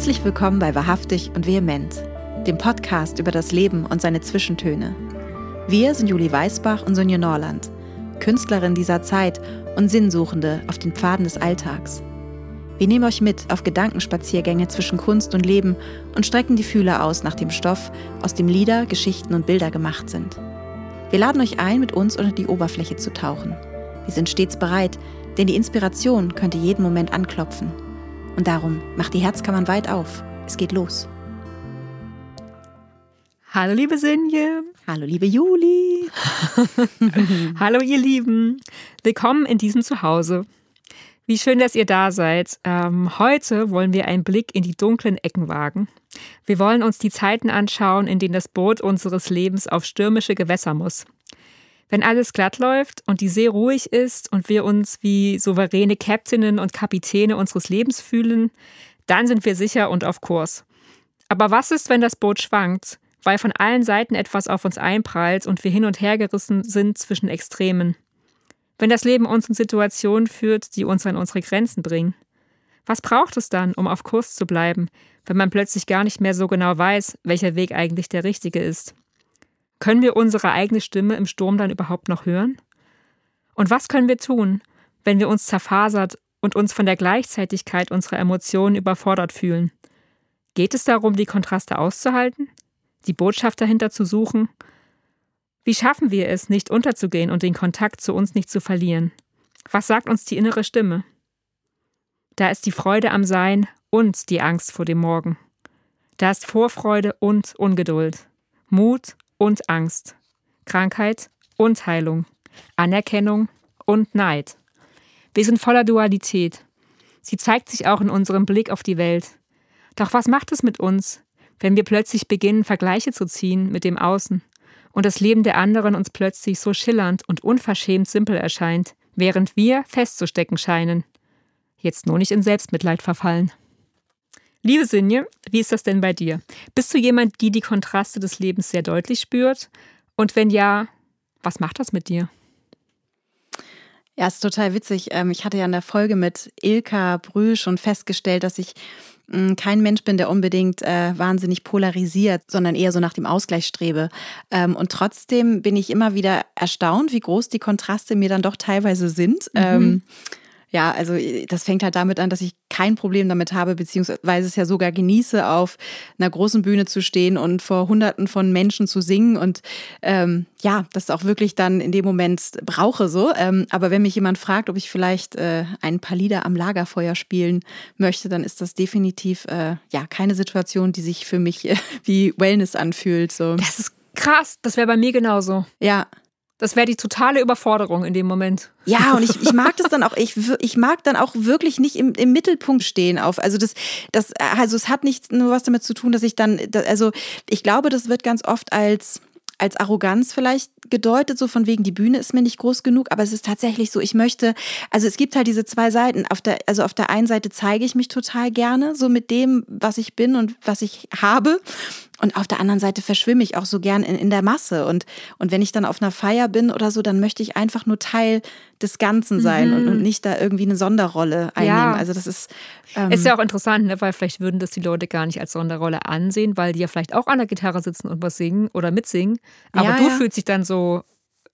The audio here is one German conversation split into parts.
Herzlich willkommen bei Wahrhaftig und Vehement, dem Podcast über das Leben und seine Zwischentöne. Wir sind Julie Weißbach und Sonja Norland, Künstlerin dieser Zeit und Sinnsuchende auf den Pfaden des Alltags. Wir nehmen euch mit auf Gedankenspaziergänge zwischen Kunst und Leben und strecken die Fühler aus nach dem Stoff, aus dem Lieder, Geschichten und Bilder gemacht sind. Wir laden euch ein, mit uns unter die Oberfläche zu tauchen. Wir sind stets bereit, denn die Inspiration könnte jeden Moment anklopfen. Und darum macht die Herzkammern weit auf. Es geht los. Hallo liebe Sinje. Hallo liebe Juli. Hallo ihr Lieben. Willkommen in diesem Zuhause. Wie schön, dass ihr da seid. Ähm, heute wollen wir einen Blick in die dunklen Ecken wagen. Wir wollen uns die Zeiten anschauen, in denen das Boot unseres Lebens auf stürmische Gewässer muss. Wenn alles glatt läuft und die See ruhig ist und wir uns wie souveräne Captainen und Kapitäne unseres Lebens fühlen, dann sind wir sicher und auf Kurs. Aber was ist, wenn das Boot schwankt, weil von allen Seiten etwas auf uns einprallt und wir hin und her gerissen sind zwischen Extremen? Wenn das Leben uns in Situationen führt, die uns an unsere Grenzen bringen? Was braucht es dann, um auf Kurs zu bleiben, wenn man plötzlich gar nicht mehr so genau weiß, welcher Weg eigentlich der richtige ist? Können wir unsere eigene Stimme im Sturm dann überhaupt noch hören? Und was können wir tun, wenn wir uns zerfasert und uns von der Gleichzeitigkeit unserer Emotionen überfordert fühlen? Geht es darum, die Kontraste auszuhalten? Die Botschaft dahinter zu suchen? Wie schaffen wir es, nicht unterzugehen und den Kontakt zu uns nicht zu verlieren? Was sagt uns die innere Stimme? Da ist die Freude am Sein und die Angst vor dem Morgen. Da ist Vorfreude und Ungeduld, Mut und Angst, Krankheit und Heilung, Anerkennung und Neid. Wir sind voller Dualität. Sie zeigt sich auch in unserem Blick auf die Welt. Doch was macht es mit uns, wenn wir plötzlich beginnen, Vergleiche zu ziehen mit dem Außen und das Leben der anderen uns plötzlich so schillernd und unverschämt simpel erscheint, während wir festzustecken scheinen? Jetzt nur nicht in Selbstmitleid verfallen. Liebe Sinje, wie ist das denn bei dir? Bist du jemand, die die Kontraste des Lebens sehr deutlich spürt? Und wenn ja, was macht das mit dir? Ja, ist total witzig. Ähm, ich hatte ja in der Folge mit Ilka Brühl schon festgestellt, dass ich hm, kein Mensch bin, der unbedingt äh, wahnsinnig polarisiert, sondern eher so nach dem Ausgleich strebe. Ähm, und trotzdem bin ich immer wieder erstaunt, wie groß die Kontraste mir dann doch teilweise sind. Mhm. Ähm, ja, also äh, das fängt halt damit an, dass ich kein Problem damit habe, beziehungsweise es ja sogar genieße, auf einer großen Bühne zu stehen und vor Hunderten von Menschen zu singen und ähm, ja, das auch wirklich dann in dem Moment brauche so. Ähm, aber wenn mich jemand fragt, ob ich vielleicht äh, ein paar Lieder am Lagerfeuer spielen möchte, dann ist das definitiv äh, ja keine Situation, die sich für mich äh, wie Wellness anfühlt. So. Das ist krass, das wäre bei mir genauso. Ja, das wäre die totale Überforderung in dem Moment. Ja, und ich, ich mag das dann auch, ich, ich mag dann auch wirklich nicht im, im Mittelpunkt stehen auf. Also das, das, also es hat nicht nur was damit zu tun, dass ich dann, also ich glaube, das wird ganz oft als als Arroganz vielleicht gedeutet, so von wegen, die Bühne ist mir nicht groß genug, aber es ist tatsächlich so, ich möchte, also es gibt halt diese zwei Seiten. Auf der, also auf der einen Seite zeige ich mich total gerne, so mit dem, was ich bin und was ich habe. Und auf der anderen Seite verschwimme ich auch so gern in, in der Masse. Und, und wenn ich dann auf einer Feier bin oder so, dann möchte ich einfach nur Teil des Ganzen sein mhm. und, und nicht da irgendwie eine Sonderrolle einnehmen. Ja. Also das ist. Ähm ist ja auch interessant, ne? weil vielleicht würden das die Leute gar nicht als Sonderrolle ansehen, weil die ja vielleicht auch an der Gitarre sitzen und was singen oder mitsingen. Aber ja, du ja. fühlst dich dann so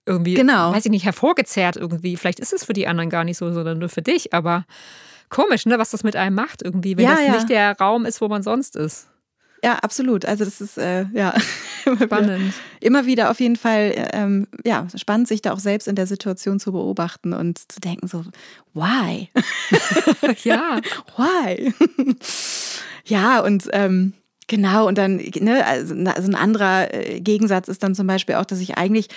irgendwie, genau. weiß ich nicht, hervorgezerrt irgendwie. Vielleicht ist es für die anderen gar nicht so, sondern nur für dich. Aber komisch, ne, was das mit einem macht irgendwie, wenn das nicht der Raum ist, wo man sonst ist. Ja, absolut. Also das ist äh, ja spannend. Immer wieder auf jeden Fall ähm, ja spannend, sich da auch selbst in der Situation zu beobachten und zu denken so, why? ja, why? ja und ähm, Genau, und dann, ne, also, ein anderer äh, Gegensatz ist dann zum Beispiel auch, dass ich eigentlich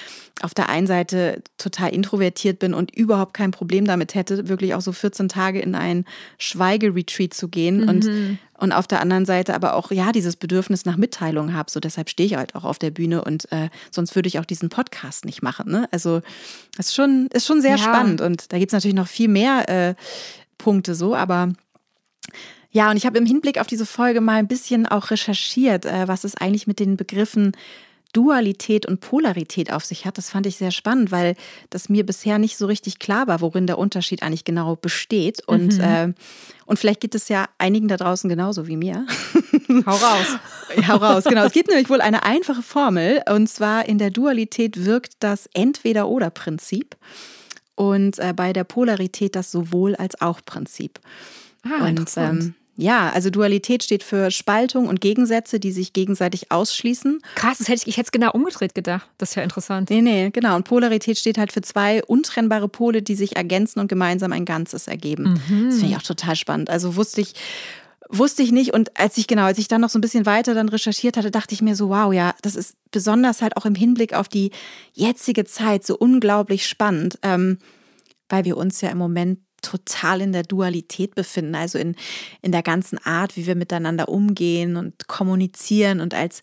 auf der einen Seite total introvertiert bin und überhaupt kein Problem damit hätte, wirklich auch so 14 Tage in ein Schweigeretreat zu gehen mhm. und, und auf der anderen Seite aber auch, ja, dieses Bedürfnis nach Mitteilung habe. So deshalb stehe ich halt auch auf der Bühne und äh, sonst würde ich auch diesen Podcast nicht machen. Ne? Also das ist schon, ist schon sehr ja. spannend und da gibt es natürlich noch viel mehr äh, Punkte so, aber ja, und ich habe im Hinblick auf diese Folge mal ein bisschen auch recherchiert, äh, was es eigentlich mit den Begriffen Dualität und Polarität auf sich hat. Das fand ich sehr spannend, weil das mir bisher nicht so richtig klar war, worin der Unterschied eigentlich genau besteht. Und, mhm. äh, und vielleicht geht es ja einigen da draußen genauso wie mir. Hau raus. Hau raus, genau. Es gibt nämlich wohl eine einfache Formel. Und zwar in der Dualität wirkt das Entweder-Oder-Prinzip und äh, bei der Polarität das sowohl als auch Prinzip. Ah, und ähm, ja, also Dualität steht für Spaltung und Gegensätze, die sich gegenseitig ausschließen. Krass, das hätte ich, ich hätte es genau umgedreht gedacht. Das ist ja interessant. Nee, nee, genau. Und Polarität steht halt für zwei untrennbare Pole, die sich ergänzen und gemeinsam ein Ganzes ergeben. Mhm. Das finde ich auch total spannend. Also wusste ich, wusste ich nicht. Und als ich genau, als ich dann noch so ein bisschen weiter dann recherchiert hatte, dachte ich mir so, wow, ja, das ist besonders halt auch im Hinblick auf die jetzige Zeit so unglaublich spannend, ähm, weil wir uns ja im Moment total in der Dualität befinden, also in, in der ganzen Art, wie wir miteinander umgehen und kommunizieren und als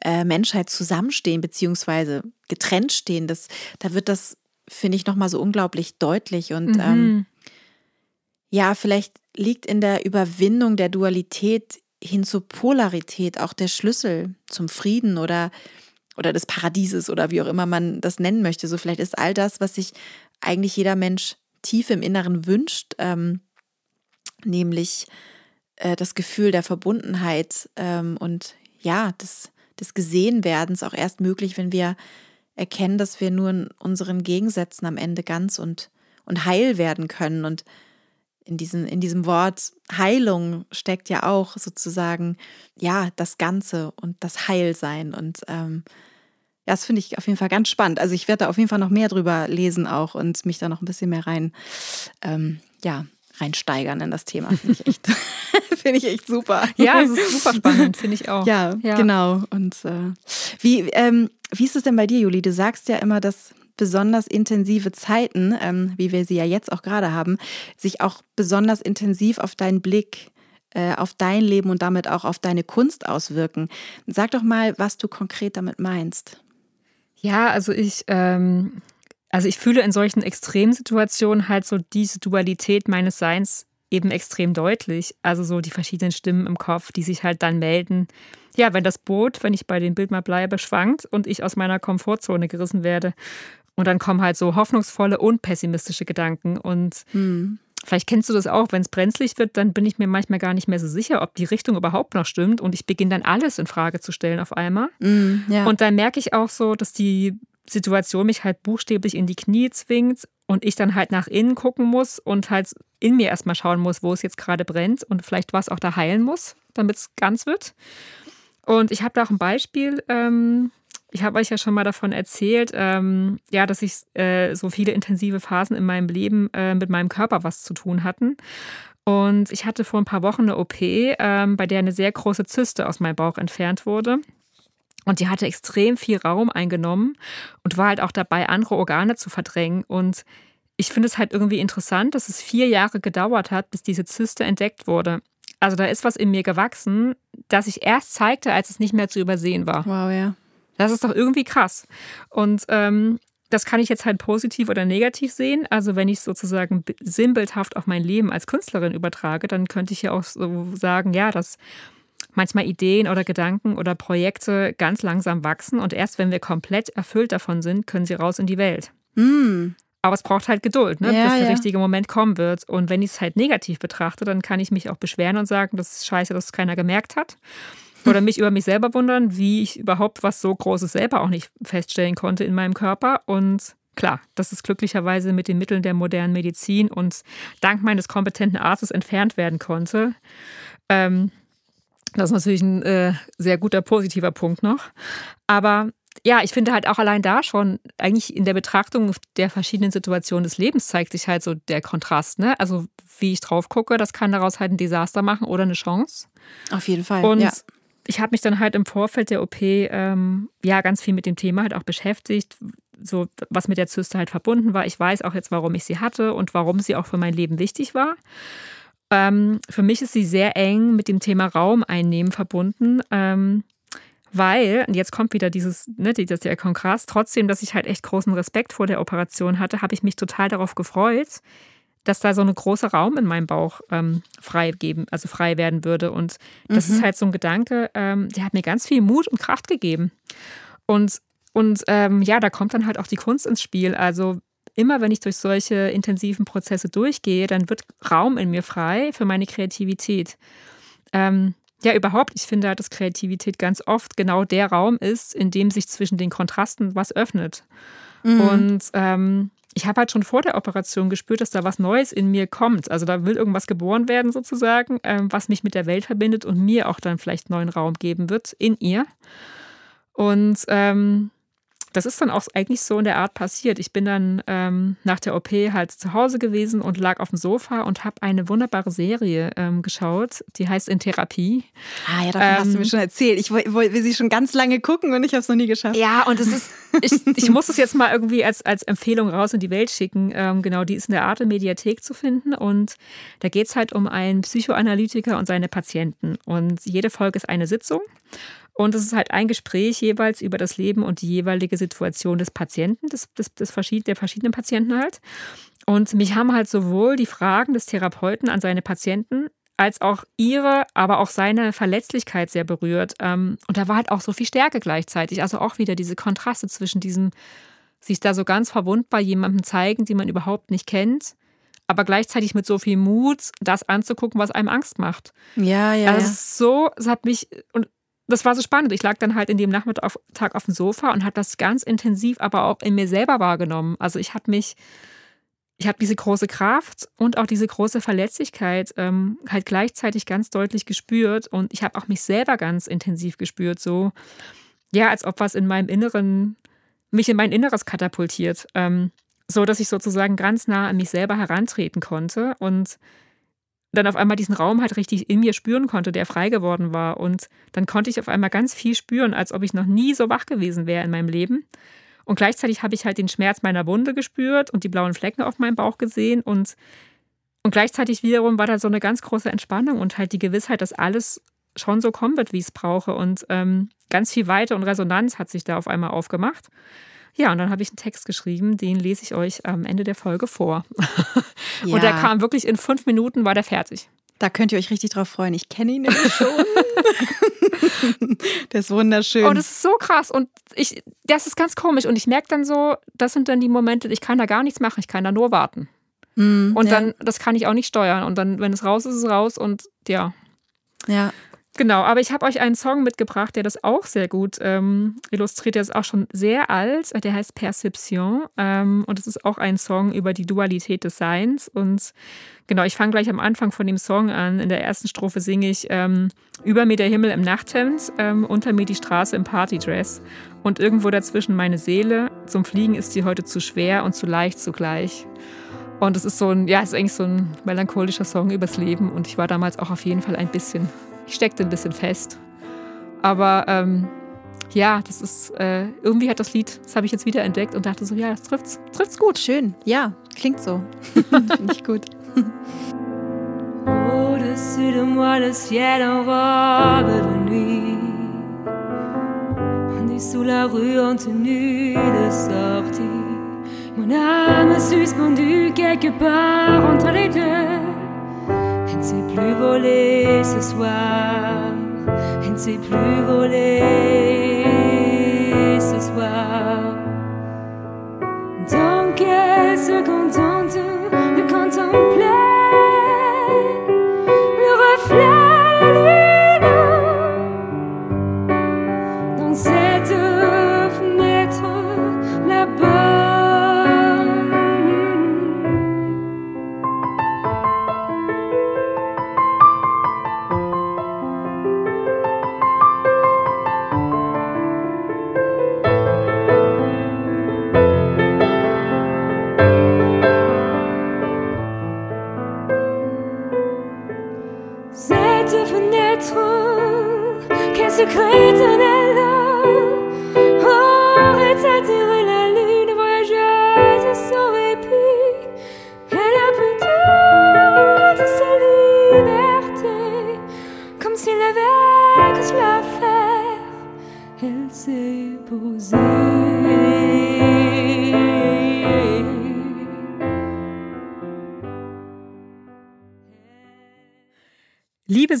äh, Menschheit zusammenstehen, beziehungsweise getrennt stehen. Das, da wird das, finde ich, nochmal so unglaublich deutlich. Und mhm. ähm, ja, vielleicht liegt in der Überwindung der Dualität hin zur Polarität auch der Schlüssel zum Frieden oder, oder des Paradieses oder wie auch immer man das nennen möchte. So vielleicht ist all das, was sich eigentlich jeder Mensch tief im Inneren wünscht, ähm, nämlich äh, das Gefühl der Verbundenheit ähm, und ja, des, des Gesehenwerdens auch erst möglich, wenn wir erkennen, dass wir nur in unseren Gegensätzen am Ende ganz und, und heil werden können. Und in, diesen, in diesem Wort Heilung steckt ja auch sozusagen, ja, das Ganze und das Heilsein. Und ähm, ja, das finde ich auf jeden Fall ganz spannend. Also ich werde da auf jeden Fall noch mehr drüber lesen auch und mich da noch ein bisschen mehr rein, ähm, ja, reinsteigern in das Thema. Finde ich echt, finde ich echt super. Ja, es ist super spannend, finde ich auch. Ja, ja, genau. Und äh, wie, ähm, wie ist es denn bei dir, Juli? Du sagst ja immer, dass besonders intensive Zeiten, ähm, wie wir sie ja jetzt auch gerade haben, sich auch besonders intensiv auf deinen Blick äh, auf dein Leben und damit auch auf deine Kunst auswirken. Sag doch mal, was du konkret damit meinst. Ja, also ich, ähm, also ich fühle in solchen Extremsituationen halt so diese Dualität meines Seins eben extrem deutlich. Also so die verschiedenen Stimmen im Kopf, die sich halt dann melden. Ja, wenn das Boot, wenn ich bei dem Bild mal bleibe, schwankt und ich aus meiner Komfortzone gerissen werde. Und dann kommen halt so hoffnungsvolle und pessimistische Gedanken. Und hm. Vielleicht kennst du das auch, wenn es brenzlig wird, dann bin ich mir manchmal gar nicht mehr so sicher, ob die Richtung überhaupt noch stimmt und ich beginne dann alles in Frage zu stellen auf einmal. Mm, ja. Und dann merke ich auch so, dass die Situation mich halt buchstäblich in die Knie zwingt und ich dann halt nach innen gucken muss und halt in mir erstmal schauen muss, wo es jetzt gerade brennt und vielleicht was auch da heilen muss, damit es ganz wird. Und ich habe da auch ein Beispiel. Ähm, ich habe euch ja schon mal davon erzählt, ähm, ja, dass ich äh, so viele intensive Phasen in meinem Leben äh, mit meinem Körper was zu tun hatten. Und ich hatte vor ein paar Wochen eine OP, ähm, bei der eine sehr große Zyste aus meinem Bauch entfernt wurde. Und die hatte extrem viel Raum eingenommen und war halt auch dabei, andere Organe zu verdrängen. Und ich finde es halt irgendwie interessant, dass es vier Jahre gedauert hat, bis diese Zyste entdeckt wurde. Also da ist was in mir gewachsen, das ich erst zeigte, als es nicht mehr zu übersehen war. Wow, ja. Das ist doch irgendwie krass. Und ähm, das kann ich jetzt halt positiv oder negativ sehen. Also wenn ich sozusagen sinnbildhaft auf mein Leben als Künstlerin übertrage, dann könnte ich ja auch so sagen, ja, dass manchmal Ideen oder Gedanken oder Projekte ganz langsam wachsen und erst wenn wir komplett erfüllt davon sind, können sie raus in die Welt. Mm. Aber es braucht halt Geduld, ne? ja, bis der ja. richtige Moment kommen wird. Und wenn ich es halt negativ betrachte, dann kann ich mich auch beschweren und sagen, das ist scheiße, dass es keiner gemerkt hat. Oder mich über mich selber wundern, wie ich überhaupt was so Großes selber auch nicht feststellen konnte in meinem Körper. Und klar, das ist glücklicherweise mit den Mitteln der modernen Medizin und dank meines kompetenten Arztes entfernt werden konnte. Ähm, das ist natürlich ein äh, sehr guter positiver Punkt noch. Aber ja, ich finde halt auch allein da schon, eigentlich in der Betrachtung der verschiedenen Situationen des Lebens zeigt sich halt so der Kontrast. Ne? Also wie ich drauf gucke, das kann daraus halt ein Desaster machen oder eine Chance. Auf jeden Fall. Und ja ich habe mich dann halt im Vorfeld der OP ähm, ja ganz viel mit dem Thema halt auch beschäftigt, so was mit der Zyste halt verbunden war. Ich weiß auch jetzt, warum ich sie hatte und warum sie auch für mein Leben wichtig war. Ähm, für mich ist sie sehr eng mit dem Thema Raum einnehmen verbunden. Ähm, weil, und jetzt kommt wieder dieses, ne, das der Kontrast, trotzdem, dass ich halt echt großen Respekt vor der Operation hatte, habe ich mich total darauf gefreut, dass da so ein großer Raum in meinem Bauch ähm, frei geben, also frei werden würde. Und das mhm. ist halt so ein Gedanke, ähm, der hat mir ganz viel Mut und Kraft gegeben. Und, und ähm, ja, da kommt dann halt auch die Kunst ins Spiel. Also immer wenn ich durch solche intensiven Prozesse durchgehe, dann wird Raum in mir frei für meine Kreativität. Ähm, ja, überhaupt, ich finde halt, dass Kreativität ganz oft genau der Raum ist, in dem sich zwischen den Kontrasten was öffnet. Mhm. Und ähm, ich habe halt schon vor der Operation gespürt, dass da was Neues in mir kommt. Also da will irgendwas geboren werden sozusagen, ähm, was mich mit der Welt verbindet und mir auch dann vielleicht neuen Raum geben wird in ihr. Und ähm, das ist dann auch eigentlich so in der Art passiert. Ich bin dann ähm, nach der OP halt zu Hause gewesen und lag auf dem Sofa und habe eine wunderbare Serie ähm, geschaut, die heißt In Therapie. Ah ja, davon ähm, hast du mir ähm, schon erzählt. Ich will sie schon ganz lange gucken und ich habe es noch nie geschafft. Ja, und es ist, ich, ich muss es jetzt mal irgendwie als, als Empfehlung raus in die Welt schicken. Ähm, genau, die ist in der Arte Mediathek zu finden und da geht es halt um einen Psychoanalytiker und seine Patienten. Und jede Folge ist eine Sitzung. Und es ist halt ein Gespräch jeweils über das Leben und die jeweilige Situation des Patienten, des, des, des verschied der verschiedenen Patienten halt. Und mich haben halt sowohl die Fragen des Therapeuten an seine Patienten als auch ihre, aber auch seine Verletzlichkeit sehr berührt. Ähm, und da war halt auch so viel Stärke gleichzeitig. Also auch wieder diese Kontraste zwischen diesem, sich da so ganz verwundbar jemandem zeigen, den man überhaupt nicht kennt, aber gleichzeitig mit so viel Mut, das anzugucken, was einem Angst macht. Ja, ja. Also ja. so, es hat mich, und das war so spannend. Ich lag dann halt in dem Nachmittag auf dem Sofa und habe das ganz intensiv, aber auch in mir selber wahrgenommen. Also ich habe mich, ich habe diese große Kraft und auch diese große Verletzlichkeit ähm, halt gleichzeitig ganz deutlich gespürt und ich habe auch mich selber ganz intensiv gespürt. So, ja, als ob was in meinem Inneren, mich in mein Inneres katapultiert. Ähm, so dass ich sozusagen ganz nah an mich selber herantreten konnte und dann auf einmal diesen Raum halt richtig in mir spüren konnte, der frei geworden war. Und dann konnte ich auf einmal ganz viel spüren, als ob ich noch nie so wach gewesen wäre in meinem Leben. Und gleichzeitig habe ich halt den Schmerz meiner Wunde gespürt und die blauen Flecken auf meinem Bauch gesehen. Und, und gleichzeitig wiederum war da so eine ganz große Entspannung und halt die Gewissheit, dass alles schon so wird, wie ich es brauche. Und ähm, ganz viel Weite und Resonanz hat sich da auf einmal aufgemacht. Ja, und dann habe ich einen Text geschrieben, den lese ich euch am Ende der Folge vor. Ja. Und der kam wirklich in fünf Minuten, war der fertig. Da könnt ihr euch richtig drauf freuen. Ich kenne ihn nämlich schon. der ist wunderschön. Oh, das ist so krass. Und ich, das ist ganz komisch. Und ich merke dann so, das sind dann die Momente, ich kann da gar nichts machen, ich kann da nur warten. Mm, und ja. dann, das kann ich auch nicht steuern. Und dann, wenn es raus ist, ist es raus. Und ja. Ja, Genau, aber ich habe euch einen Song mitgebracht, der das auch sehr gut ähm, illustriert. Der ist auch schon sehr alt. Der heißt Perception. Ähm, und es ist auch ein Song über die Dualität des Seins. Und genau, ich fange gleich am Anfang von dem Song an. In der ersten Strophe singe ich ähm, Über mir der Himmel im Nachthemd, ähm, unter mir die Straße im Partydress. Und irgendwo dazwischen meine Seele. Zum Fliegen ist sie heute zu schwer und zu leicht zugleich. Und es ist so ein, ja, es ist eigentlich so ein melancholischer Song übers Leben. Und ich war damals auch auf jeden Fall ein bisschen ich steckte ein bisschen fest. Aber ähm, ja, das ist, äh, irgendwie hat das Lied, das habe ich jetzt wieder entdeckt und dachte so, ja, das trifft's, trifft's gut. Schön, ja, klingt so. Finde ich gut. Au-dessus de moi, le ciel en robe de nuit. On est sous la rue en tenue de sortie. Mon âme suspendue quelque part entre les deux. Ne sait plus voler ce soir. Ne sait plus voler ce soir. Donc elle se contente de contempler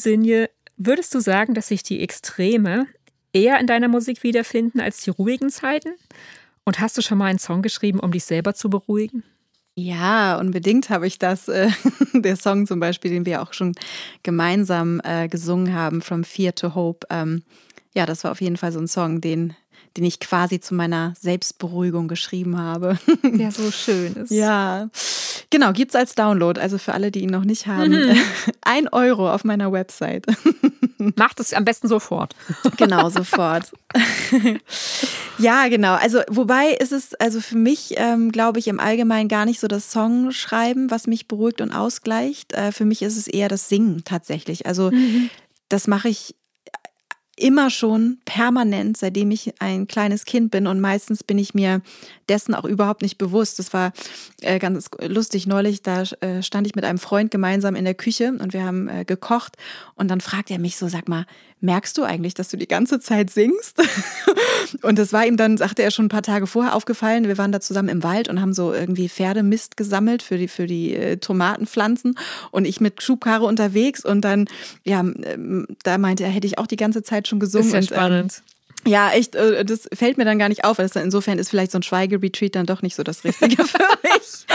Sinje, würdest du sagen, dass sich die Extreme eher in deiner Musik wiederfinden als die ruhigen Zeiten? Und hast du schon mal einen Song geschrieben, um dich selber zu beruhigen? Ja, unbedingt habe ich das. Äh, der Song zum Beispiel, den wir auch schon gemeinsam äh, gesungen haben, From Fear to Hope. Ähm, ja, das war auf jeden Fall so ein Song, den, den ich quasi zu meiner Selbstberuhigung geschrieben habe. Der so schön ist. Ja, genau, gibt es als Download. Also für alle, die ihn noch nicht haben, mhm. ein Euro auf meiner Website. Macht es am besten sofort. Genau, sofort. ja, genau. Also, wobei ist es also für mich, ähm, glaube ich, im Allgemeinen gar nicht so das Songschreiben, was mich beruhigt und ausgleicht. Äh, für mich ist es eher das Singen tatsächlich. Also, mhm. das mache ich immer schon permanent, seitdem ich ein kleines Kind bin und meistens bin ich mir dessen auch überhaupt nicht bewusst. Das war äh, ganz lustig neulich, da äh, stand ich mit einem Freund gemeinsam in der Küche und wir haben äh, gekocht und dann fragt er mich so, sag mal, merkst du eigentlich, dass du die ganze Zeit singst? und das war ihm dann, sagte er schon ein paar Tage vorher aufgefallen. Wir waren da zusammen im Wald und haben so irgendwie Pferdemist gesammelt für die, für die Tomatenpflanzen und ich mit Schubkarre unterwegs und dann, ja, ähm, da meinte er, hätte ich auch die ganze Zeit schon gesungen. Ist ja und, spannend. Ähm, ja, echt, äh, das fällt mir dann gar nicht auf. Also insofern ist vielleicht so ein Schweigeretreat dann doch nicht so das Richtige für mich.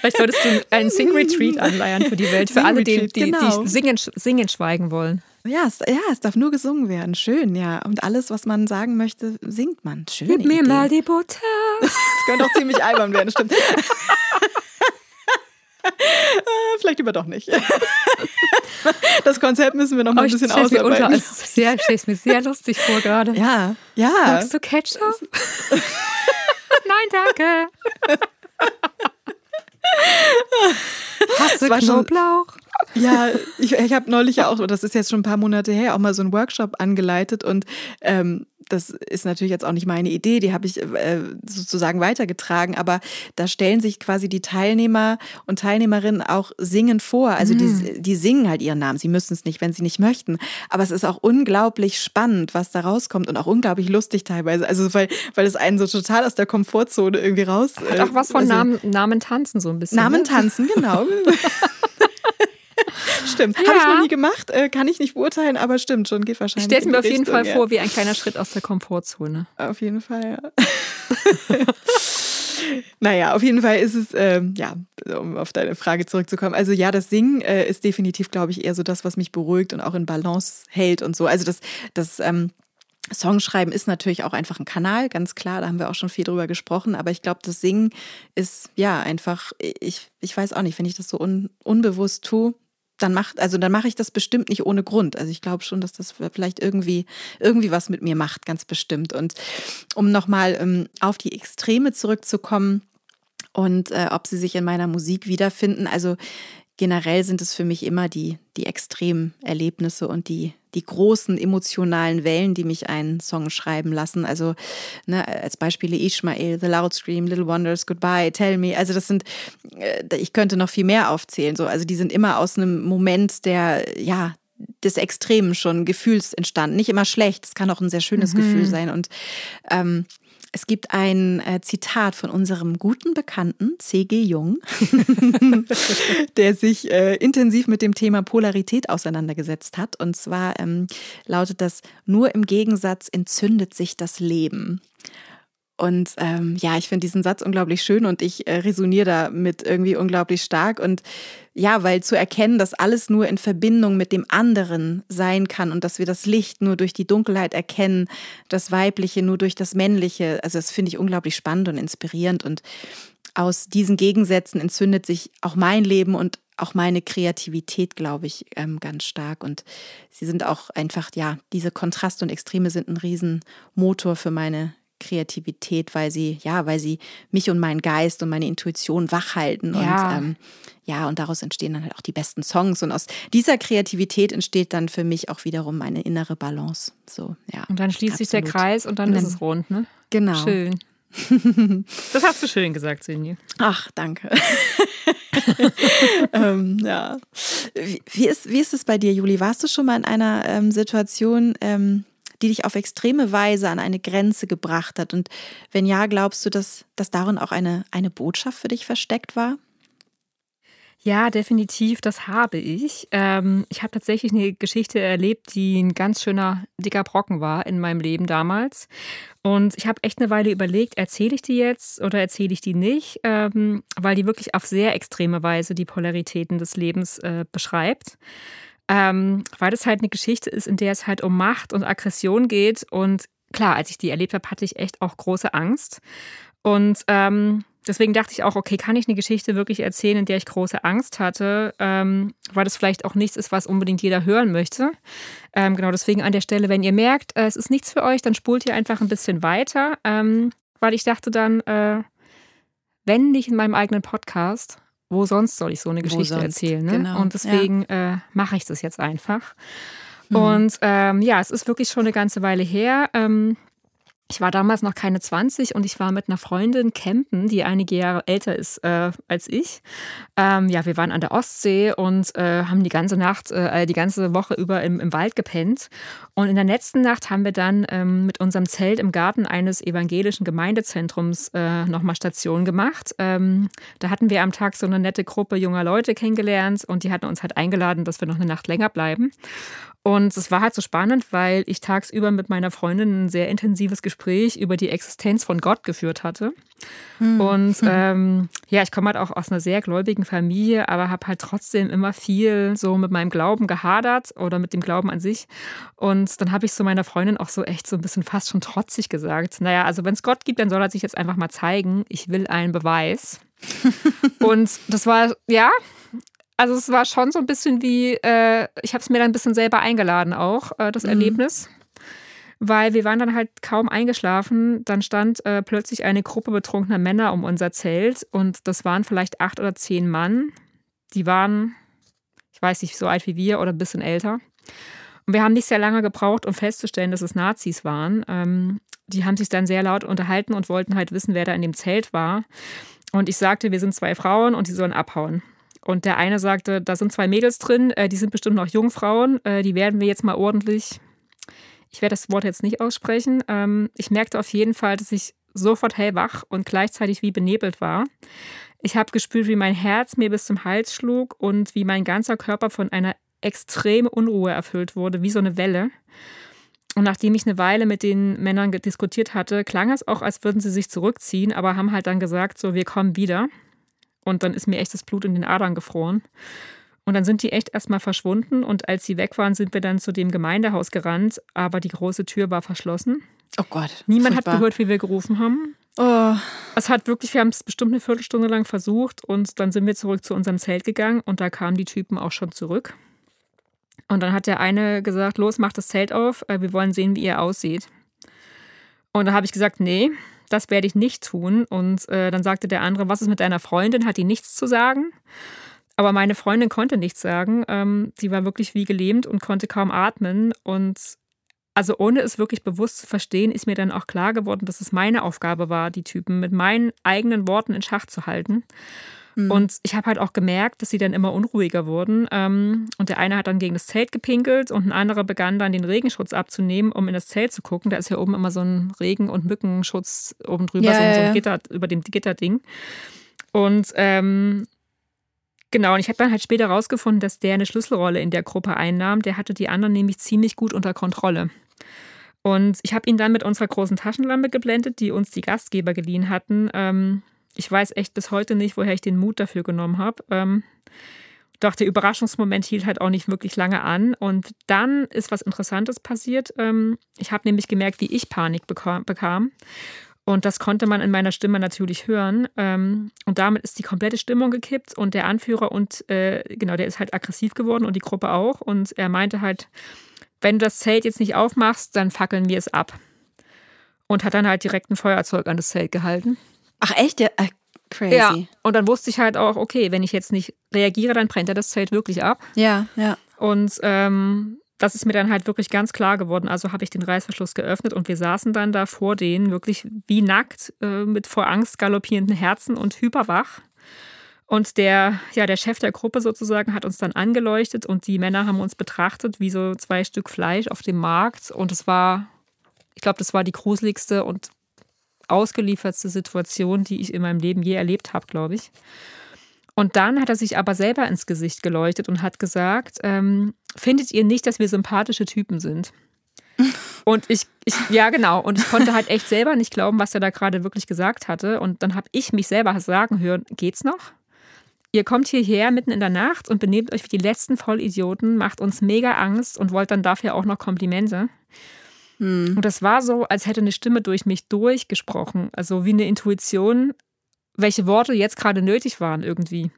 Vielleicht solltest du einen Sing-Retreat anleiern für die Welt, für alle, die, die, genau. die singen, singen schweigen wollen. Ja es, ja, es darf nur gesungen werden. Schön, ja. Und alles, was man sagen möchte, singt man. Schön. Gib mir mal die Butter. Das könnte auch ziemlich albern werden, stimmt. Vielleicht lieber doch nicht. Das Konzept müssen wir noch mal oh, ein bisschen ausarbeiten. Unter, sehr, ich stelle es mir sehr lustig vor gerade. Ja, ja. Magst du Ketchup? Nein, danke. Hast du Knoblauch? Ja, ich, ich habe neulich ja auch, das ist jetzt schon ein paar Monate her, auch mal so einen Workshop angeleitet und ähm, das ist natürlich jetzt auch nicht meine Idee, die habe ich äh, sozusagen weitergetragen, aber da stellen sich quasi die Teilnehmer und Teilnehmerinnen auch singend vor. Also die, hm. die singen halt ihren Namen. Sie müssen es nicht, wenn sie nicht möchten. Aber es ist auch unglaublich spannend, was da rauskommt und auch unglaublich lustig teilweise. Also weil, weil es einen so total aus der Komfortzone irgendwie raus. Hat auch was von also, Namen, Namen tanzen so ein bisschen. Namen ne? tanzen, genau. stimmt. Ja. Habe ich noch nie gemacht, äh, kann ich nicht beurteilen, aber stimmt schon, geht wahrscheinlich. Ich stelle es mir auf jeden Richtung, Fall ja. vor wie ein kleiner Schritt aus der Komfortzone. Auf jeden Fall, ja. naja, auf jeden Fall ist es, ähm, ja, um auf deine Frage zurückzukommen. Also ja, das Singen äh, ist definitiv, glaube ich, eher so das, was mich beruhigt und auch in Balance hält und so. Also das, das ähm, Songschreiben ist natürlich auch einfach ein Kanal, ganz klar, da haben wir auch schon viel drüber gesprochen, aber ich glaube, das Singen ist ja einfach, ich, ich weiß auch nicht, wenn ich das so un, unbewusst tue, dann macht, also dann mache ich das bestimmt nicht ohne Grund. Also ich glaube schon, dass das vielleicht irgendwie, irgendwie was mit mir macht, ganz bestimmt. Und um nochmal ähm, auf die Extreme zurückzukommen und äh, ob sie sich in meiner Musik wiederfinden, also generell sind es für mich immer die, die extremen Erlebnisse und die, die großen emotionalen Wellen, die mich einen Song schreiben lassen. Also ne, als Beispiele Ishmael, The Loud Scream, Little Wonders, Goodbye, Tell Me. Also das sind, äh, ich könnte noch viel mehr aufzählen. So. Also die sind immer aus einem Moment der, ja, des Extremen schon Gefühls entstanden. Nicht immer schlecht, es kann auch ein sehr schönes mhm. Gefühl sein. Und ähm, es gibt ein äh, Zitat von unserem guten Bekannten C.G. Jung, der sich äh, intensiv mit dem Thema Polarität auseinandergesetzt hat. Und zwar ähm, lautet das, nur im Gegensatz entzündet sich das Leben. Und ähm, ja, ich finde diesen Satz unglaublich schön und ich äh, resoniere damit irgendwie unglaublich stark. Und ja, weil zu erkennen, dass alles nur in Verbindung mit dem anderen sein kann und dass wir das Licht nur durch die Dunkelheit erkennen, das Weibliche nur durch das Männliche, also das finde ich unglaublich spannend und inspirierend. Und aus diesen Gegensätzen entzündet sich auch mein Leben und auch meine Kreativität, glaube ich, ähm, ganz stark. Und sie sind auch einfach, ja, diese Kontraste und Extreme sind ein Riesenmotor für meine Kreativität, weil sie, ja, weil sie mich und meinen Geist und meine Intuition wach halten. Ja. Und ähm, ja, und daraus entstehen dann halt auch die besten Songs. Und aus dieser Kreativität entsteht dann für mich auch wiederum eine innere Balance. So, ja. Und dann schließt absolut. sich der Kreis und dann, und dann ist es rund, ne? Genau. Schön. Das hast du schön gesagt, Sinje. Ach, danke. ähm, ja. Wie, wie, ist, wie ist es bei dir, Juli? Warst du schon mal in einer ähm, Situation, ähm, die dich auf extreme Weise an eine Grenze gebracht hat? Und wenn ja, glaubst du, dass, dass darin auch eine, eine Botschaft für dich versteckt war? Ja, definitiv, das habe ich. Ähm, ich habe tatsächlich eine Geschichte erlebt, die ein ganz schöner dicker Brocken war in meinem Leben damals. Und ich habe echt eine Weile überlegt, erzähle ich die jetzt oder erzähle ich die nicht, ähm, weil die wirklich auf sehr extreme Weise die Polaritäten des Lebens äh, beschreibt. Ähm, weil das halt eine Geschichte ist, in der es halt um Macht und Aggression geht. Und klar, als ich die erlebt habe, hatte ich echt auch große Angst. Und ähm, deswegen dachte ich auch, okay, kann ich eine Geschichte wirklich erzählen, in der ich große Angst hatte, ähm, weil das vielleicht auch nichts ist, was unbedingt jeder hören möchte. Ähm, genau deswegen an der Stelle, wenn ihr merkt, äh, es ist nichts für euch, dann spult ihr einfach ein bisschen weiter, ähm, weil ich dachte dann, äh, wenn nicht in meinem eigenen Podcast, wo sonst soll ich so eine Geschichte erzählen? Ne? Genau. Und deswegen ja. äh, mache ich das jetzt einfach. Mhm. Und ähm, ja, es ist wirklich schon eine ganze Weile her. Ähm, ich war damals noch keine 20 und ich war mit einer Freundin campen, die einige Jahre älter ist äh, als ich. Ähm, ja, wir waren an der Ostsee und äh, haben die ganze Nacht, äh, die ganze Woche über im, im, Wald gepennt. Und in der letzten Nacht haben wir dann ähm, mit unserem Zelt im Garten eines evangelischen Gemeindezentrums äh, nochmal Station gemacht. Ähm, da hatten wir am Tag so eine nette Gruppe junger Leute kennengelernt und die hatten uns halt eingeladen, dass wir noch eine Nacht länger bleiben. Und es war halt so spannend, weil ich tagsüber mit meiner Freundin ein sehr intensives Gespräch über die Existenz von Gott geführt hatte. Mhm. Und ähm, ja, ich komme halt auch aus einer sehr gläubigen Familie, aber habe halt trotzdem immer viel so mit meinem Glauben gehadert oder mit dem Glauben an sich. Und dann habe ich so meiner Freundin auch so echt so ein bisschen fast schon trotzig gesagt, naja, also wenn es Gott gibt, dann soll er sich jetzt einfach mal zeigen. Ich will einen Beweis. und das war, ja, also es war schon so ein bisschen wie, äh, ich habe es mir dann ein bisschen selber eingeladen auch, äh, das mhm. Erlebnis. Weil wir waren dann halt kaum eingeschlafen. Dann stand äh, plötzlich eine Gruppe betrunkener Männer um unser Zelt und das waren vielleicht acht oder zehn Mann. Die waren, ich weiß nicht, so alt wie wir oder ein bisschen älter. Und wir haben nicht sehr lange gebraucht, um festzustellen, dass es Nazis waren. Ähm, die haben sich dann sehr laut unterhalten und wollten halt wissen, wer da in dem Zelt war. Und ich sagte, wir sind zwei Frauen und die sollen abhauen. Und der eine sagte, da sind zwei Mädels drin, äh, die sind bestimmt noch Jungfrauen, äh, die werden wir jetzt mal ordentlich. Ich werde das Wort jetzt nicht aussprechen. Ähm, ich merkte auf jeden Fall, dass ich sofort hellwach und gleichzeitig wie benebelt war. Ich habe gespürt, wie mein Herz mir bis zum Hals schlug und wie mein ganzer Körper von einer extremen Unruhe erfüllt wurde, wie so eine Welle. Und nachdem ich eine Weile mit den Männern diskutiert hatte, klang es auch, als würden sie sich zurückziehen, aber haben halt dann gesagt, so, wir kommen wieder. Und dann ist mir echt das Blut in den Adern gefroren. Und dann sind die echt erstmal verschwunden. Und als sie weg waren, sind wir dann zu dem Gemeindehaus gerannt. Aber die große Tür war verschlossen. Oh Gott. Niemand furchtbar. hat gehört, wie wir gerufen haben. Oh. Es hat wirklich, wir haben es bestimmt eine Viertelstunde lang versucht. Und dann sind wir zurück zu unserem Zelt gegangen. Und da kamen die Typen auch schon zurück. Und dann hat der eine gesagt: Los, mach das Zelt auf. Äh, wir wollen sehen, wie ihr aussieht. Und da habe ich gesagt: Nee, das werde ich nicht tun. Und äh, dann sagte der andere, was ist mit deiner Freundin? Hat die nichts zu sagen? Aber meine Freundin konnte nichts sagen. Ähm, die war wirklich wie gelähmt und konnte kaum atmen. Und also ohne es wirklich bewusst zu verstehen, ist mir dann auch klar geworden, dass es meine Aufgabe war, die Typen mit meinen eigenen Worten in Schach zu halten. Mhm. Und ich habe halt auch gemerkt, dass sie dann immer unruhiger wurden. Ähm, und der eine hat dann gegen das Zelt gepinkelt und ein anderer begann dann den Regenschutz abzunehmen, um in das Zelt zu gucken. Da ist ja oben immer so ein Regen- und Mückenschutz oben drüber, ja, so, ja. so ein Gitter über dem Gitterding. Und ähm, Genau, und ich habe dann halt später rausgefunden, dass der eine Schlüsselrolle in der Gruppe einnahm. Der hatte die anderen nämlich ziemlich gut unter Kontrolle. Und ich habe ihn dann mit unserer großen Taschenlampe geblendet, die uns die Gastgeber geliehen hatten. Ähm, ich weiß echt bis heute nicht, woher ich den Mut dafür genommen habe. Ähm, doch der Überraschungsmoment hielt halt auch nicht wirklich lange an. Und dann ist was Interessantes passiert. Ähm, ich habe nämlich gemerkt, wie ich Panik bekam. Und das konnte man in meiner Stimme natürlich hören. Ähm, und damit ist die komplette Stimmung gekippt. Und der Anführer und äh, genau, der ist halt aggressiv geworden und die Gruppe auch. Und er meinte halt, wenn du das Zelt jetzt nicht aufmachst, dann fackeln wir es ab. Und hat dann halt direkt ein Feuerzeug an das Zelt gehalten. Ach echt? Ja, äh, crazy. Ja, und dann wusste ich halt auch, okay, wenn ich jetzt nicht reagiere, dann brennt er das Zelt wirklich ab. Ja, ja. Und ähm, das ist mir dann halt wirklich ganz klar geworden. Also habe ich den Reißverschluss geöffnet und wir saßen dann da vor denen, wirklich wie nackt, äh, mit vor Angst galoppierenden Herzen und hyperwach. Und der, ja, der Chef der Gruppe sozusagen hat uns dann angeleuchtet und die Männer haben uns betrachtet wie so zwei Stück Fleisch auf dem Markt. Und es war, ich glaube, das war die gruseligste und ausgeliefertste Situation, die ich in meinem Leben je erlebt habe, glaube ich. Und dann hat er sich aber selber ins Gesicht geleuchtet und hat gesagt, ähm, findet ihr nicht, dass wir sympathische Typen sind? Und ich, ich, ja genau, und ich konnte halt echt selber nicht glauben, was er da gerade wirklich gesagt hatte. Und dann habe ich mich selber sagen hören, geht's noch? Ihr kommt hierher mitten in der Nacht und benehmt euch wie die letzten Vollidioten, macht uns mega Angst und wollt dann dafür auch noch Komplimente. Hm. Und das war so, als hätte eine Stimme durch mich durchgesprochen. Also wie eine Intuition, welche Worte jetzt gerade nötig waren irgendwie.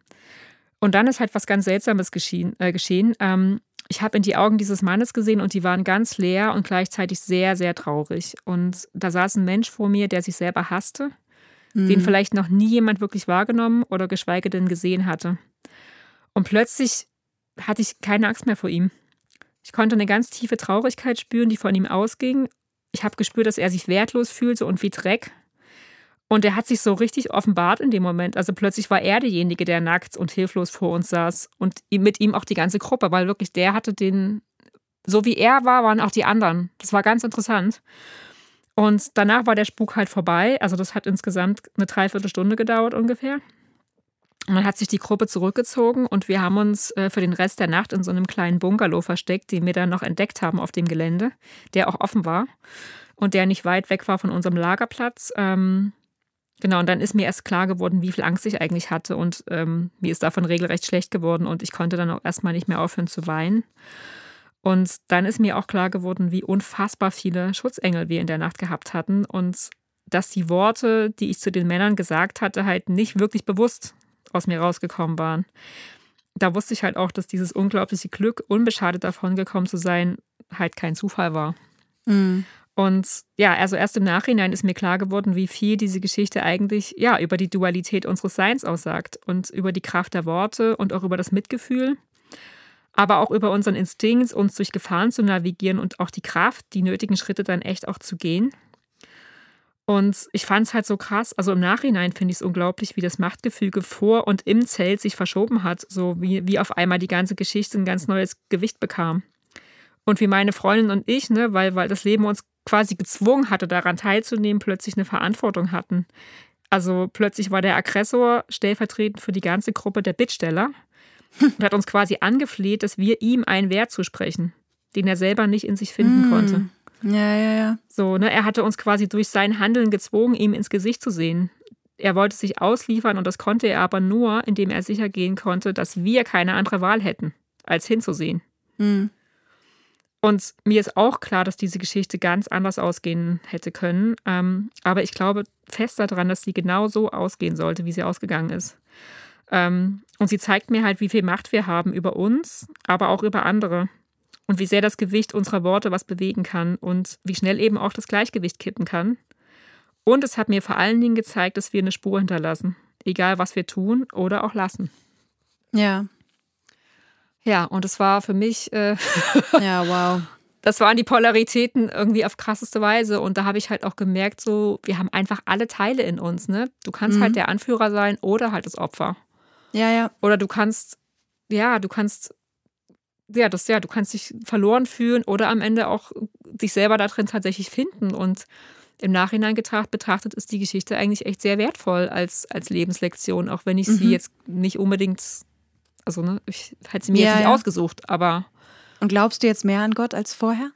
Und dann ist halt was ganz Seltsames geschehen. Äh, geschehen. Ähm, ich habe in die Augen dieses Mannes gesehen und die waren ganz leer und gleichzeitig sehr, sehr traurig. Und da saß ein Mensch vor mir, der sich selber hasste, mhm. den vielleicht noch nie jemand wirklich wahrgenommen oder geschweige denn gesehen hatte. Und plötzlich hatte ich keine Angst mehr vor ihm. Ich konnte eine ganz tiefe Traurigkeit spüren, die von ihm ausging. Ich habe gespürt, dass er sich wertlos fühlte und wie Dreck. Und er hat sich so richtig offenbart in dem Moment. Also plötzlich war er derjenige, der nackt und hilflos vor uns saß. Und mit ihm auch die ganze Gruppe, weil wirklich der hatte den, so wie er war, waren auch die anderen. Das war ganz interessant. Und danach war der Spuk halt vorbei. Also das hat insgesamt eine Dreiviertelstunde gedauert ungefähr. Dann hat sich die Gruppe zurückgezogen und wir haben uns äh, für den Rest der Nacht in so einem kleinen Bungalow versteckt, den wir dann noch entdeckt haben auf dem Gelände, der auch offen war und der nicht weit weg war von unserem Lagerplatz. Ähm, Genau, und dann ist mir erst klar geworden, wie viel Angst ich eigentlich hatte und ähm, mir ist davon regelrecht schlecht geworden und ich konnte dann auch erstmal nicht mehr aufhören zu weinen. Und dann ist mir auch klar geworden, wie unfassbar viele Schutzengel wir in der Nacht gehabt hatten und dass die Worte, die ich zu den Männern gesagt hatte, halt nicht wirklich bewusst aus mir rausgekommen waren. Da wusste ich halt auch, dass dieses unglaubliche Glück, unbeschadet davon gekommen zu sein, halt kein Zufall war. Mhm. Und ja, also erst im Nachhinein ist mir klar geworden, wie viel diese Geschichte eigentlich ja über die Dualität unseres Seins aussagt und über die Kraft der Worte und auch über das Mitgefühl, aber auch über unseren Instinkt, uns durch Gefahren zu navigieren und auch die Kraft, die nötigen Schritte dann echt auch zu gehen. Und ich fand es halt so krass. Also im Nachhinein finde ich es unglaublich, wie das Machtgefüge vor und im Zelt sich verschoben hat. So wie, wie auf einmal die ganze Geschichte ein ganz neues Gewicht bekam. Und wie meine Freundin und ich, ne, weil, weil das Leben uns quasi gezwungen hatte, daran teilzunehmen, plötzlich eine Verantwortung hatten. Also plötzlich war der Aggressor stellvertretend für die ganze Gruppe der Bittsteller und hat uns quasi angefleht, dass wir ihm einen Wert zusprechen, den er selber nicht in sich finden mm. konnte. Ja, ja, ja. So, ne, er hatte uns quasi durch sein Handeln gezwungen, ihm ins Gesicht zu sehen. Er wollte sich ausliefern und das konnte er aber nur, indem er sicher gehen konnte, dass wir keine andere Wahl hätten, als hinzusehen. Mhm. Und mir ist auch klar, dass diese Geschichte ganz anders ausgehen hätte können. Ähm, aber ich glaube fest daran, dass sie genau so ausgehen sollte, wie sie ausgegangen ist. Ähm, und sie zeigt mir halt, wie viel Macht wir haben über uns, aber auch über andere. Und wie sehr das Gewicht unserer Worte was bewegen kann und wie schnell eben auch das Gleichgewicht kippen kann. Und es hat mir vor allen Dingen gezeigt, dass wir eine Spur hinterlassen. Egal, was wir tun oder auch lassen. Ja, ja, und es war für mich. Äh, ja, wow. Das waren die Polaritäten irgendwie auf krasseste Weise. Und da habe ich halt auch gemerkt, so, wir haben einfach alle Teile in uns, ne? Du kannst halt mhm. halt der Anführer sein oder halt das Opfer. Ja, ja. Oder du kannst, ja, du kannst, ja, das, ja, du kannst dich verloren fühlen oder am Ende auch dich selber da drin tatsächlich finden. Und im Nachhinein getracht, betrachtet ist die Geschichte eigentlich echt sehr wertvoll als, als Lebenslektion, auch wenn ich mhm. sie jetzt nicht unbedingt also, ne, ich hätte sie mir ja, jetzt nicht ja. ausgesucht, aber. Und glaubst du jetzt mehr an Gott als vorher?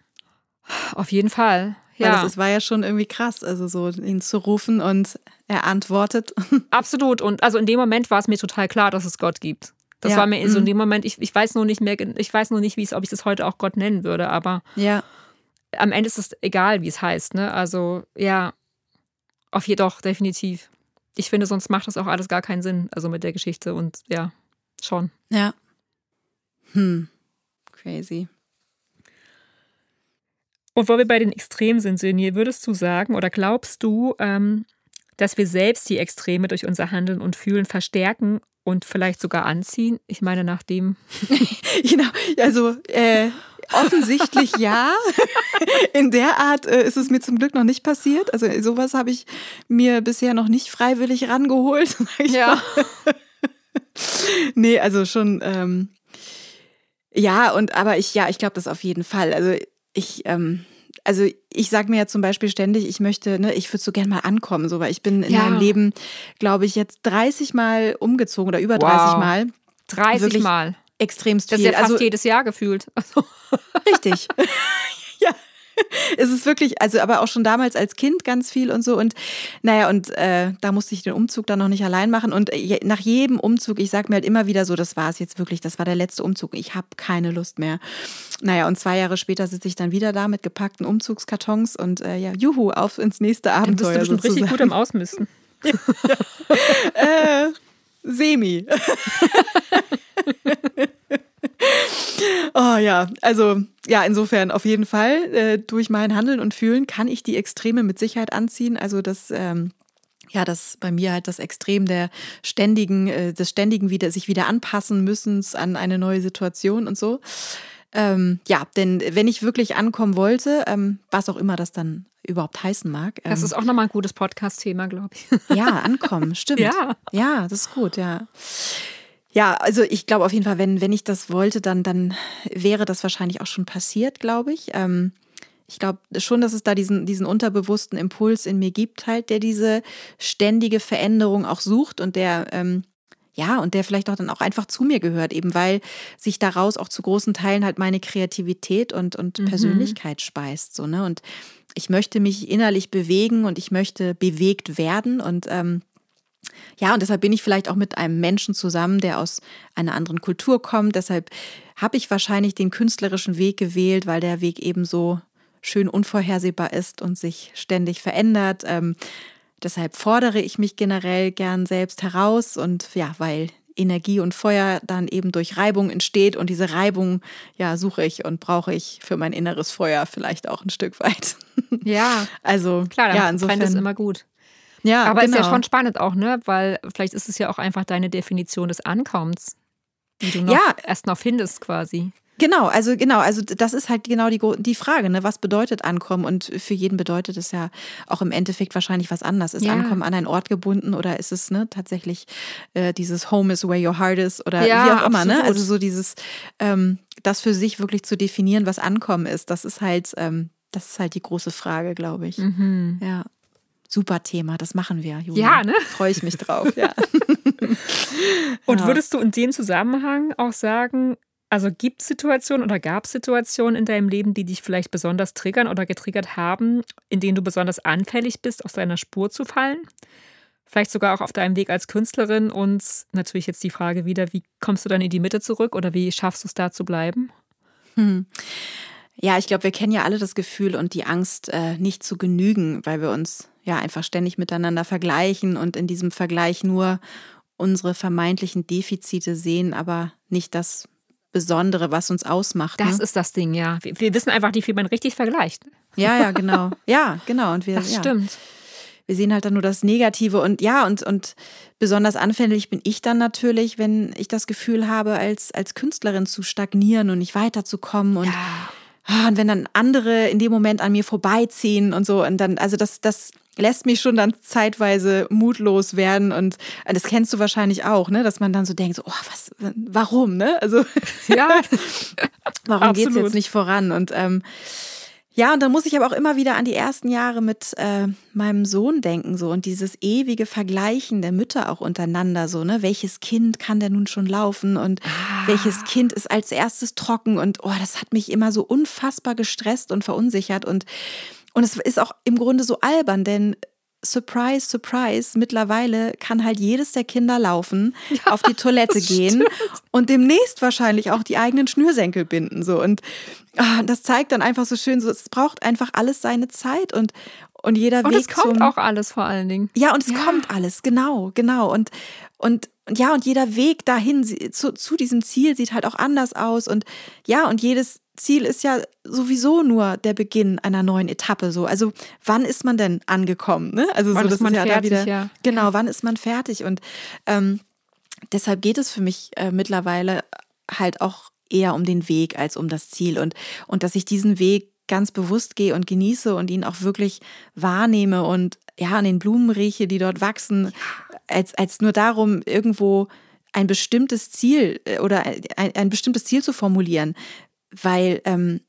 Auf jeden Fall. Ja. Weil das, das war ja schon irgendwie krass, also so ihn zu rufen und er antwortet. Absolut. Und also in dem Moment war es mir total klar, dass es Gott gibt. Das ja. war mir in so in mhm. dem Moment, ich, ich weiß nur nicht mehr, ich weiß nur nicht, wie es, ob ich das heute auch Gott nennen würde, aber ja. am Ende ist es egal, wie es heißt. Ne? Also ja, auf jedoch, definitiv. Ich finde, sonst macht das auch alles gar keinen Sinn, also mit der Geschichte und ja. Schon. Ja. Hm. Crazy. Und wo wir bei den Extremen sind, Sönje, würdest du sagen oder glaubst du, ähm, dass wir selbst die Extreme durch unser Handeln und Fühlen verstärken und vielleicht sogar anziehen? Ich meine, nach dem. genau, also äh, offensichtlich ja. In der Art äh, ist es mir zum Glück noch nicht passiert. Also sowas habe ich mir bisher noch nicht freiwillig rangeholt. ja. nee, also schon, ähm, ja, und aber ich, ja, ich glaube das auf jeden Fall. Also ich, ähm, also ich sage mir ja zum Beispiel ständig, ich möchte, ne, ich würde so gern mal ankommen, so, weil ich bin in ja. meinem Leben, glaube ich, jetzt 30 Mal umgezogen oder über 30 wow. Mal. 30 Wirklich Mal. Extremst viel. Das ist ja fast also, jedes Jahr gefühlt. Also. Richtig. es ist wirklich, also aber auch schon damals als Kind ganz viel und so. Und naja, und äh, da musste ich den Umzug dann noch nicht allein machen. Und je, nach jedem Umzug, ich sage mir halt immer wieder so, das war es jetzt wirklich, das war der letzte Umzug. Ich habe keine Lust mehr. Naja, und zwei Jahre später sitze ich dann wieder da mit gepackten Umzugskartons und äh, ja, juhu, auf ins nächste Abenteuer. Dann bist du bestimmt richtig gut im Ausmisten. äh, semi. oh ja, also ja, insofern auf jeden Fall. Äh, durch mein Handeln und Fühlen kann ich die Extreme mit Sicherheit anziehen. Also das. Ähm, ja, das bei mir halt das Extrem der ständigen, äh, des ständigen wieder, sich wieder anpassen müssen an eine neue Situation und so. Ähm, ja, denn wenn ich wirklich ankommen wollte, ähm, was auch immer das dann überhaupt heißen mag. Ähm, das ist auch nochmal ein gutes Podcast-Thema, glaube ich. Ja, ankommen, stimmt. Ja. Ja, das ist gut, ja. Ja, also ich glaube auf jeden Fall, wenn, wenn ich das wollte, dann, dann wäre das wahrscheinlich auch schon passiert, glaube ich. Ähm, ich glaube schon, dass es da diesen, diesen unterbewussten Impuls in mir gibt, halt, der diese ständige Veränderung auch sucht und der, ähm, ja, und der vielleicht auch dann auch einfach zu mir gehört, eben weil sich daraus auch zu großen Teilen halt meine Kreativität und, und mhm. Persönlichkeit speist. So, ne? Und ich möchte mich innerlich bewegen und ich möchte bewegt werden und ähm, ja, und deshalb bin ich vielleicht auch mit einem Menschen zusammen, der aus einer anderen Kultur kommt. Deshalb habe ich wahrscheinlich den künstlerischen Weg gewählt, weil der Weg eben so schön unvorhersehbar ist und sich ständig verändert. Ähm, deshalb fordere ich mich generell gern selbst heraus und ja, weil Energie und Feuer dann eben durch Reibung entsteht und diese Reibung ja suche ich und brauche ich für mein inneres Feuer vielleicht auch ein Stück weit. Ja, also klar, ja, insofern ist immer gut. Ja, aber genau. ist ja genau. schon spannend auch, ne? Weil vielleicht ist es ja auch einfach deine Definition des Ankommens, die du noch ja. erst noch findest quasi. Genau, also genau, also das ist halt genau die, die Frage, ne? Was bedeutet Ankommen? Und für jeden bedeutet es ja auch im Endeffekt wahrscheinlich was anderes. Ist ja. Ankommen an einen Ort gebunden oder ist es ne, tatsächlich äh, dieses Home is where your heart is oder ja, wie auch immer, ne? Also so dieses, ähm, das für sich wirklich zu definieren, was Ankommen ist, das ist halt, ähm, das ist halt die große Frage, glaube ich. Mhm. Ja. Super Thema, das machen wir, Julia. Ja, ne? Freue ich mich drauf, ja. Und würdest du in dem Zusammenhang auch sagen, also gibt es Situationen oder gab es Situationen in deinem Leben, die dich vielleicht besonders triggern oder getriggert haben, in denen du besonders anfällig bist, aus deiner Spur zu fallen? Vielleicht sogar auch auf deinem Weg als Künstlerin und natürlich jetzt die Frage wieder, wie kommst du dann in die Mitte zurück oder wie schaffst du es da zu bleiben? Hm. Ja, ich glaube, wir kennen ja alle das Gefühl und die Angst, äh, nicht zu genügen, weil wir uns ja einfach ständig miteinander vergleichen und in diesem Vergleich nur unsere vermeintlichen Defizite sehen, aber nicht das Besondere, was uns ausmacht. Das ne? ist das Ding, ja. Wir, wir, wissen einfach nicht, wie man richtig vergleicht. Ja, ja, genau. Ja, genau. Und wir, das ja. stimmt. Wir sehen halt dann nur das Negative und ja, und, und besonders anfällig bin ich dann natürlich, wenn ich das Gefühl habe, als, als Künstlerin zu stagnieren und nicht weiterzukommen und, ja. Ah, und wenn dann andere in dem Moment an mir vorbeiziehen und so und dann, also das, das lässt mich schon dann zeitweise mutlos werden und äh, das kennst du wahrscheinlich auch, ne, dass man dann so denkt, so, oh, was, warum, ne? Also ja, warum geht es jetzt nicht voran? Und ähm, ja, und dann muss ich aber auch immer wieder an die ersten Jahre mit äh, meinem Sohn denken, so und dieses ewige Vergleichen der Mütter auch untereinander, so, ne? Welches Kind kann denn nun schon laufen und ah. welches Kind ist als erstes trocken und oh, das hat mich immer so unfassbar gestresst und verunsichert und und es ist auch im Grunde so albern, denn Surprise, Surprise, mittlerweile kann halt jedes der Kinder laufen, ja, auf die Toilette gehen stimmt. und demnächst wahrscheinlich auch die eigenen Schnürsenkel binden. So. Und ah, das zeigt dann einfach so schön, so, es braucht einfach alles seine Zeit und, und jeder und Weg. Und es kommt zum, auch alles vor allen Dingen. Ja, und es ja. kommt alles, genau, genau. Und, und, und ja, und jeder Weg dahin zu, zu diesem Ziel sieht halt auch anders aus. Und ja, und jedes Ziel ist ja sowieso nur der Beginn einer neuen Etappe. So, also wann ist man denn angekommen? Ne? Also wann so, das ist man ist ja fertig, da wieder. Ja. Genau, wann ist man fertig? Und ähm, deshalb geht es für mich äh, mittlerweile halt auch eher um den Weg als um das Ziel und und dass ich diesen Weg ganz bewusst gehe und genieße und ihn auch wirklich wahrnehme und ja an den Blumen rieche, die dort wachsen, als als nur darum irgendwo ein bestimmtes Ziel äh, oder ein, ein bestimmtes Ziel zu formulieren weil ähm,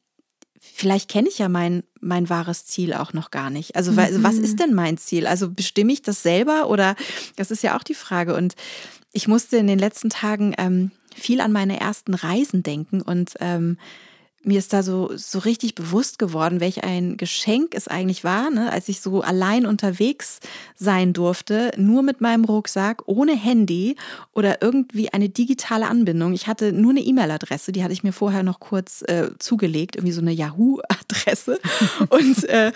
vielleicht kenne ich ja mein, mein wahres Ziel auch noch gar nicht. Also, mhm. was ist denn mein Ziel? Also bestimme ich das selber oder das ist ja auch die Frage. Und ich musste in den letzten Tagen ähm, viel an meine ersten Reisen denken und ähm, mir ist da so, so richtig bewusst geworden, welch ein Geschenk es eigentlich war, ne, als ich so allein unterwegs sein durfte, nur mit meinem Rucksack, ohne Handy oder irgendwie eine digitale Anbindung. Ich hatte nur eine E-Mail-Adresse, die hatte ich mir vorher noch kurz äh, zugelegt, irgendwie so eine Yahoo-Adresse. und äh,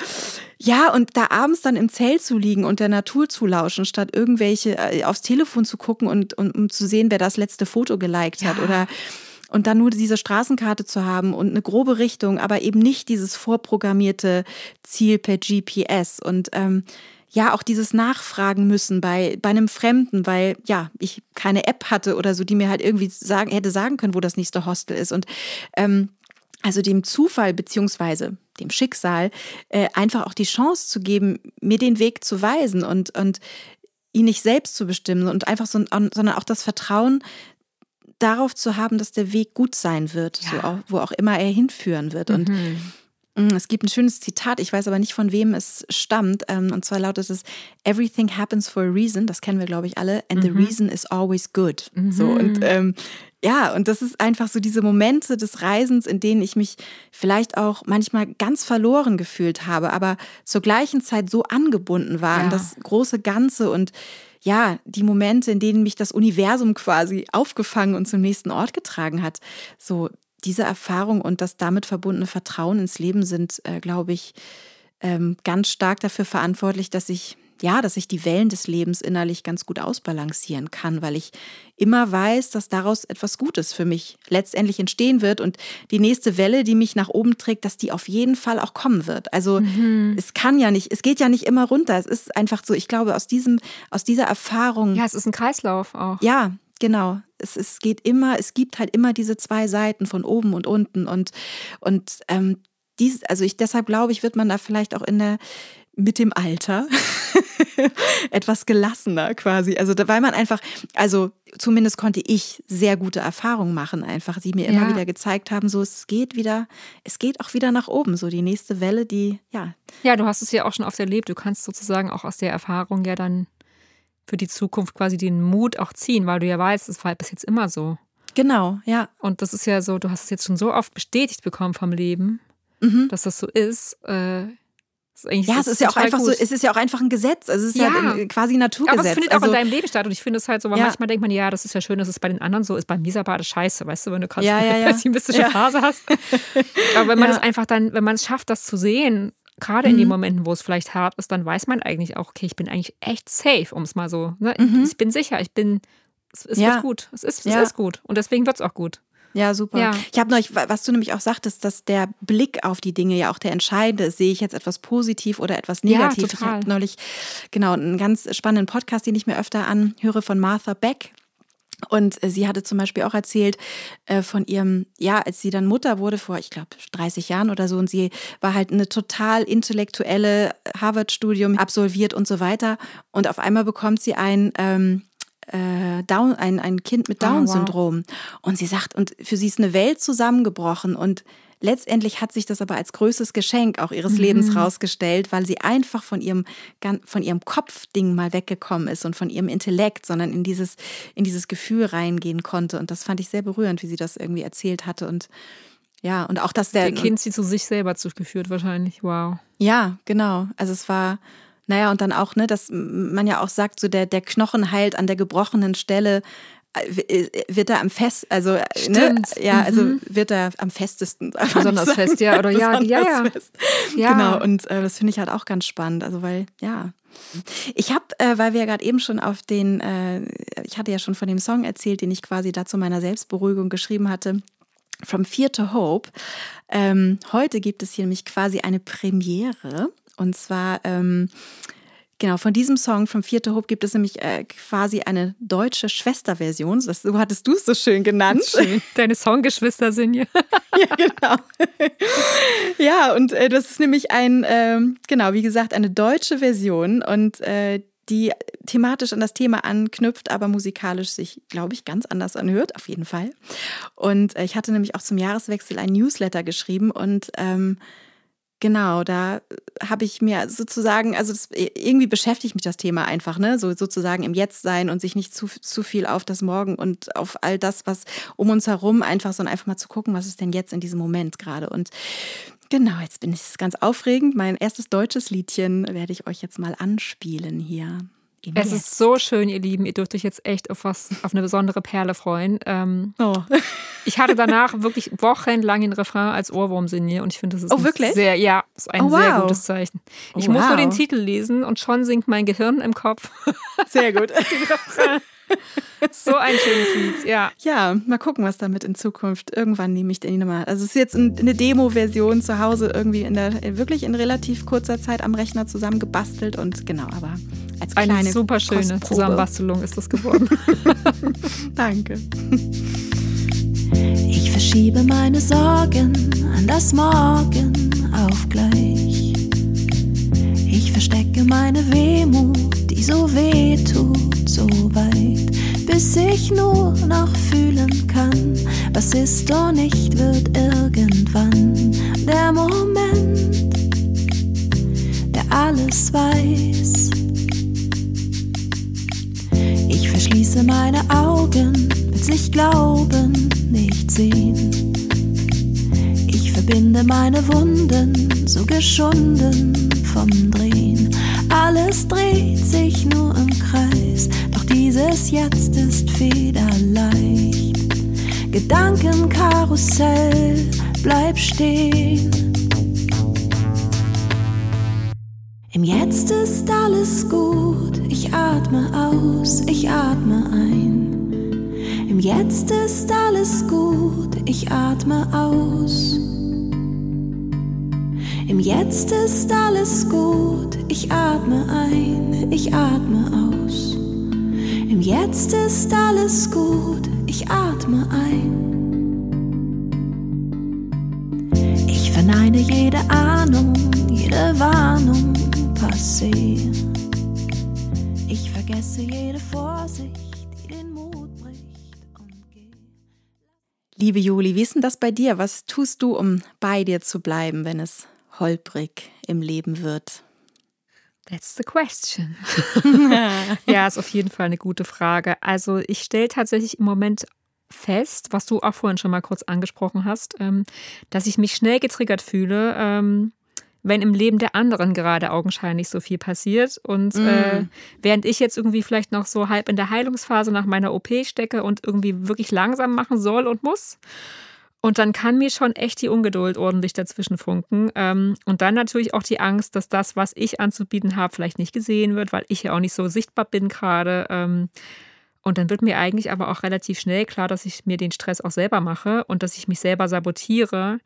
ja, und da abends dann im Zelt zu liegen und der Natur zu lauschen, statt irgendwelche äh, aufs Telefon zu gucken und, und um zu sehen, wer das letzte Foto geliked hat oder und dann nur diese Straßenkarte zu haben und eine grobe Richtung, aber eben nicht dieses vorprogrammierte Ziel per GPS und ähm, ja, auch dieses Nachfragen müssen bei, bei einem Fremden, weil ja, ich keine App hatte oder so, die mir halt irgendwie sagen, hätte sagen können, wo das nächste Hostel ist. Und ähm, also dem Zufall beziehungsweise dem Schicksal äh, einfach auch die Chance zu geben, mir den Weg zu weisen und, und ihn nicht selbst zu bestimmen und einfach so, sondern auch das Vertrauen darauf zu haben, dass der Weg gut sein wird, ja. so auch, wo auch immer er hinführen wird. Und mhm. Mm, es gibt ein schönes Zitat, ich weiß aber nicht, von wem es stammt. Ähm, und zwar lautet es: Everything happens for a reason. Das kennen wir, glaube ich, alle. And mhm. the reason is always good. Mhm. So und ähm, ja, und das ist einfach so diese Momente des Reisens, in denen ich mich vielleicht auch manchmal ganz verloren gefühlt habe, aber zur gleichen Zeit so angebunden war ja. an das große Ganze und ja, die Momente, in denen mich das Universum quasi aufgefangen und zum nächsten Ort getragen hat. So diese Erfahrung und das damit verbundene Vertrauen ins Leben sind, äh, glaube ich, ähm, ganz stark dafür verantwortlich, dass ich ja, dass ich die Wellen des Lebens innerlich ganz gut ausbalancieren kann, weil ich immer weiß, dass daraus etwas Gutes für mich letztendlich entstehen wird und die nächste Welle, die mich nach oben trägt, dass die auf jeden Fall auch kommen wird. Also mhm. es kann ja nicht, es geht ja nicht immer runter. Es ist einfach so, ich glaube, aus diesem, aus dieser Erfahrung. Ja, es ist ein Kreislauf auch. Ja, Genau, es, es geht immer, es gibt halt immer diese zwei Seiten von oben und unten und, und ähm, dies, also ich deshalb glaube ich, wird man da vielleicht auch in der mit dem Alter etwas gelassener quasi. Also weil man einfach, also zumindest konnte ich sehr gute Erfahrungen machen, einfach, die mir immer ja. wieder gezeigt haben, so es geht wieder, es geht auch wieder nach oben, so die nächste Welle, die, ja. Ja, du hast es ja auch schon oft erlebt, du kannst sozusagen auch aus der Erfahrung ja dann für die Zukunft quasi den Mut auch ziehen, weil du ja weißt, es war bis jetzt immer so. Genau, ja. Und das ist ja so, du hast es jetzt schon so oft bestätigt bekommen vom Leben, mhm. dass das so ist. Äh, ja, es ist ja auch einfach gut. so, es ist ja auch einfach ein Gesetz. Also es ist ja, ja quasi Naturgesetz. Aber es findet also, auch in deinem Leben statt. Und ich finde es halt so, weil ja. manchmal denkt man, ja, das ist ja schön, dass es bei den anderen so ist. Bei mir ist aber das scheiße, weißt du, wenn du gerade ja, ja, eine pessimistische Phase hast. aber wenn man es einfach dann, wenn man es schafft, das zu sehen, gerade in den mhm. Momenten, wo es vielleicht hart ist, dann weiß man eigentlich auch, okay, ich bin eigentlich echt safe, um es mal so. Ne? Mhm. Ich bin sicher, ich bin, es, es wird gut. Es ist, es ist gut. Und deswegen wird es auch gut. Ja, super. Ja. Ich habe neulich, was du nämlich auch sagtest, dass der Blick auf die Dinge ja auch der entscheidende ist. Sehe ich jetzt etwas positiv oder etwas negativ? Ja, total. Ich habe neulich, genau, einen ganz spannenden Podcast, den ich mir öfter anhöre von Martha Beck. Und äh, sie hatte zum Beispiel auch erzählt äh, von ihrem, ja, als sie dann Mutter wurde vor, ich glaube, 30 Jahren oder so, und sie war halt eine total intellektuelle Harvard-Studium absolviert und so weiter. Und auf einmal bekommt sie ein ähm, äh, Down, ein, ein Kind mit ah, Down-Syndrom. Oh, wow. Und sie sagt, und für sie ist eine Welt zusammengebrochen und Letztendlich hat sich das aber als größtes Geschenk auch ihres mhm. Lebens rausgestellt, weil sie einfach von ihrem, von ihrem Kopfding mal weggekommen ist und von ihrem Intellekt, sondern in dieses, in dieses Gefühl reingehen konnte. Und das fand ich sehr berührend, wie sie das irgendwie erzählt hatte. Und ja, und auch, dass der. Der Kind sie zu sich selber zugeführt, wahrscheinlich. Wow. Ja, genau. Also es war naja, und dann auch, ne, dass man ja auch sagt, so der, der Knochen heilt an der gebrochenen Stelle äh, äh, wird er am fest, also äh, ne, ja, also mhm. wird er am festesten. Besonders fest, ja, oder ja, ja, ja. ja. Genau, und äh, das finde ich halt auch ganz spannend, also weil, ja. Ich habe, äh, weil wir gerade eben schon auf den, äh, ich hatte ja schon von dem Song erzählt, den ich quasi da zu meiner Selbstberuhigung geschrieben hatte, From Fear to Hope. Ähm, heute gibt es hier nämlich quasi eine Premiere und zwar, ähm, genau, von diesem Song vom Vierte Hope gibt es nämlich äh, quasi eine deutsche Schwesterversion. so hattest du es so schön genannt. Schön. Deine Songgeschwister sind ja. ja, genau. ja, und äh, das ist nämlich ein, äh, genau, wie gesagt, eine deutsche Version und äh, die thematisch an das Thema anknüpft, aber musikalisch sich, glaube ich, ganz anders anhört, auf jeden Fall. Und äh, ich hatte nämlich auch zum Jahreswechsel ein Newsletter geschrieben und ähm, Genau, da habe ich mir sozusagen, also das, irgendwie beschäftigt mich das Thema einfach, ne? So sozusagen im Jetzt sein und sich nicht zu, zu viel auf das Morgen und auf all das, was um uns herum einfach, sondern einfach mal zu gucken, was ist denn jetzt in diesem Moment gerade. Und genau, jetzt bin ich ganz aufregend. Mein erstes deutsches Liedchen werde ich euch jetzt mal anspielen hier. Es ist so schön, ihr Lieben. Ihr dürft euch jetzt echt auf was, auf eine besondere Perle freuen. Ähm, oh. ich hatte danach wirklich wochenlang den Refrain als Ohrwurm sinniert und ich finde, das ist oh, wirklich? sehr, ja, ist ein oh, wow. sehr gutes Zeichen. Ich oh, muss wow. nur den Titel lesen und schon sinkt mein Gehirn im Kopf. Sehr gut. den Refrain. So ein schönes Lied, ja. Ja, mal gucken, was damit in Zukunft. Irgendwann nehme ich den nochmal. Also es ist jetzt eine Demo-Version zu Hause irgendwie in der wirklich in relativ kurzer Zeit am Rechner zusammengebastelt und genau, aber als kleine Eine super schöne Zusammenbastelung ist das geworden. Danke. Ich verschiebe meine Sorgen an das Morgen auf gleich. Verstecke meine Wehmut, die so weh tut, so weit, bis ich nur noch fühlen kann, was ist und nicht wird irgendwann der Moment, der alles weiß. Ich verschließe meine Augen, will's nicht glauben, nicht sehen. Verbinde meine Wunden, so geschunden vom Drehen. Alles dreht sich nur im Kreis, doch dieses Jetzt ist federleicht. Gedankenkarussell, bleib stehen. Im Jetzt ist alles gut, ich atme aus, ich atme ein. Im Jetzt ist alles gut, ich atme aus. Im Jetzt ist alles gut, ich atme ein, ich atme aus. Im Jetzt ist alles gut, ich atme ein. Ich verneine jede Ahnung, jede Warnung passé. Ich vergesse jede Vorsicht, die den Mut bricht. Liebe Juli, wie ist denn das bei dir? Was tust du, um bei dir zu bleiben, wenn es holprig im Leben wird? That's the question. ja, ist auf jeden Fall eine gute Frage. Also ich stelle tatsächlich im Moment fest, was du auch vorhin schon mal kurz angesprochen hast, ähm, dass ich mich schnell getriggert fühle, ähm, wenn im Leben der anderen gerade augenscheinlich so viel passiert. Und mm. äh, während ich jetzt irgendwie vielleicht noch so halb in der Heilungsphase nach meiner OP stecke und irgendwie wirklich langsam machen soll und muss. Und dann kann mir schon echt die Ungeduld ordentlich dazwischen funken. Ähm, und dann natürlich auch die Angst, dass das, was ich anzubieten habe, vielleicht nicht gesehen wird, weil ich ja auch nicht so sichtbar bin gerade. Ähm, und dann wird mir eigentlich aber auch relativ schnell klar, dass ich mir den Stress auch selber mache und dass ich mich selber sabotiere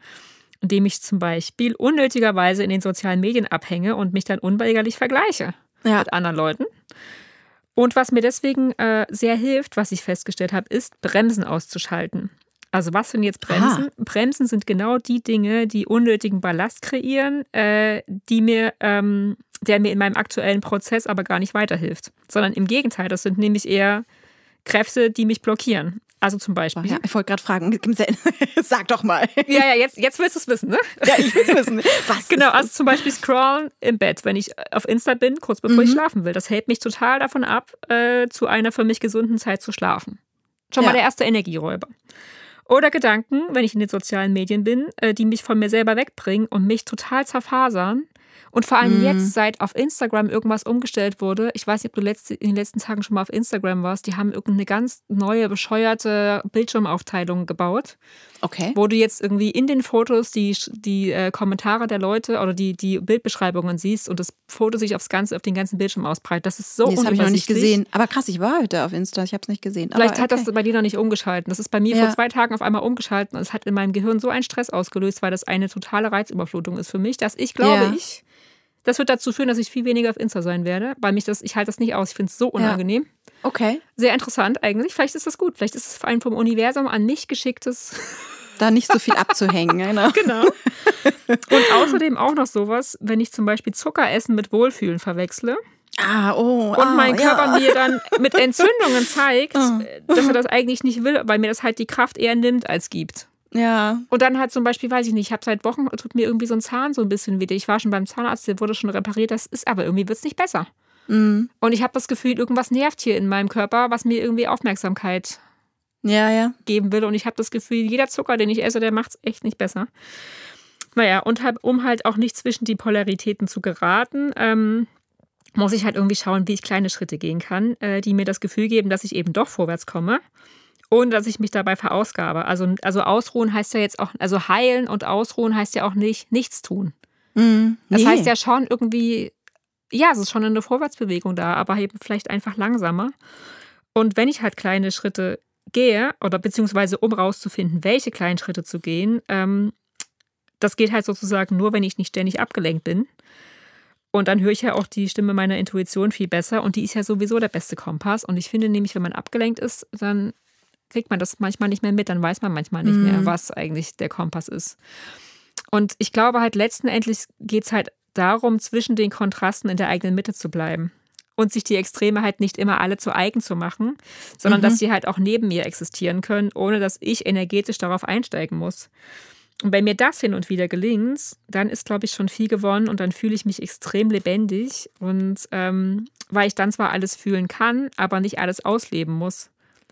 indem ich zum Beispiel unnötigerweise in den sozialen Medien abhänge und mich dann unweigerlich vergleiche ja. mit anderen Leuten. Und was mir deswegen äh, sehr hilft, was ich festgestellt habe, ist, Bremsen auszuschalten. Also was sind jetzt Bremsen? Aha. Bremsen sind genau die Dinge, die unnötigen Ballast kreieren, äh, die mir, ähm, der mir in meinem aktuellen Prozess aber gar nicht weiterhilft. Sondern im Gegenteil, das sind nämlich eher Kräfte, die mich blockieren. Also zum Beispiel. Ja, ich wollte gerade fragen, sag doch mal. Ja, ja, jetzt, jetzt willst du es wissen, ne? Ja, ich will es wissen. Was genau, also zum Beispiel scrollen im Bett, wenn ich auf Insta bin, kurz bevor mhm. ich schlafen will. Das hält mich total davon ab, äh, zu einer für mich gesunden Zeit zu schlafen. Schon ja. mal der erste Energieräuber. Oder Gedanken, wenn ich in den sozialen Medien bin, äh, die mich von mir selber wegbringen und mich total zerfasern und vor allem mhm. jetzt, seit auf Instagram irgendwas umgestellt wurde, ich weiß nicht, ob du letzte, in den letzten Tagen schon mal auf Instagram warst, die haben irgendeine ganz neue, bescheuerte Bildschirmaufteilung gebaut. Okay. Wo du jetzt irgendwie in den Fotos die, die äh, Kommentare der Leute oder die, die Bildbeschreibungen siehst und das Foto sich aufs ganze, auf den ganzen Bildschirm ausbreitet. Das ist so nee, Das habe ich noch nicht gesehen. Aber krass, ich war heute auf Insta, ich habe es nicht gesehen. Vielleicht Aber, hat das bei dir noch nicht umgeschalten. Das ist bei mir ja. vor zwei Tagen auf einmal umgeschalten und es hat in meinem Gehirn so einen Stress ausgelöst, weil das eine totale Reizüberflutung ist für mich, dass ich glaube ja. ich das wird dazu führen, dass ich viel weniger auf Insta sein werde, weil mich das, ich halte das nicht aus. Ich finde es so unangenehm. Ja. Okay. Sehr interessant eigentlich. Vielleicht ist das gut. Vielleicht ist es vor allem vom Universum an mich geschicktes. Da nicht so viel abzuhängen. Genau. genau. Und außerdem auch noch sowas, wenn ich zum Beispiel Zuckeressen mit Wohlfühlen verwechsle. Ah, oh, und ah, mein Körper ja. mir dann mit Entzündungen zeigt, Ah. dass er das eigentlich nicht will, weil mir das halt die Kraft eher nimmt als gibt. Ja. Und dann halt zum Beispiel, weiß ich nicht, ich habe seit Wochen, tut mir irgendwie so ein Zahn so ein bisschen weh. Ich war schon beim Zahnarzt, der wurde schon repariert, das ist aber irgendwie wird es nicht besser. Mhm. Und ich habe das Gefühl, irgendwas nervt hier in meinem Körper, was mir irgendwie Aufmerksamkeit Ja, ja. geben will. Und ich habe das Gefühl, jeder Zucker, den ich esse, der macht es echt nicht besser. Naja, und halt, um halt auch nicht zwischen die Polaritäten zu geraten, ähm, muss ich halt irgendwie schauen, wie ich kleine Schritte gehen kann, äh, die mir das Gefühl geben, dass ich eben doch vorwärts komme, ohne dass ich mich dabei verausgabe. Also, also ausruhen heißt ja jetzt auch, also heilen und ausruhen heißt ja auch nicht nichts tun. Das Nee. heißt ja schon irgendwie, ja, es ist schon eine Vorwärtsbewegung da, aber eben vielleicht einfach langsamer. Und wenn ich halt kleine Schritte gehe, oder beziehungsweise um rauszufinden, welche kleinen Schritte zu gehen, ähm, das geht halt sozusagen nur, wenn ich nicht ständig abgelenkt bin. Und dann höre ich ja auch die Stimme meiner Intuition viel besser und die ist ja sowieso der beste Kompass. Und ich finde nämlich, wenn man abgelenkt ist, dann kriegt man das manchmal nicht mehr mit, dann weiß man manchmal nicht mehr, was eigentlich der Kompass ist. Und ich glaube halt letztendlich geht es halt darum, zwischen den Kontrasten in der eigenen Mitte zu bleiben und sich die Extreme halt nicht immer alle zu eigen zu machen, sondern dass sie halt auch neben mir existieren können, ohne dass ich energetisch darauf einsteigen muss. Und wenn mir das hin und wieder gelingt, dann ist, glaube ich, schon viel gewonnen und dann fühle ich mich extrem lebendig und ähm, weil ich dann zwar alles fühlen kann, aber nicht alles ausleben muss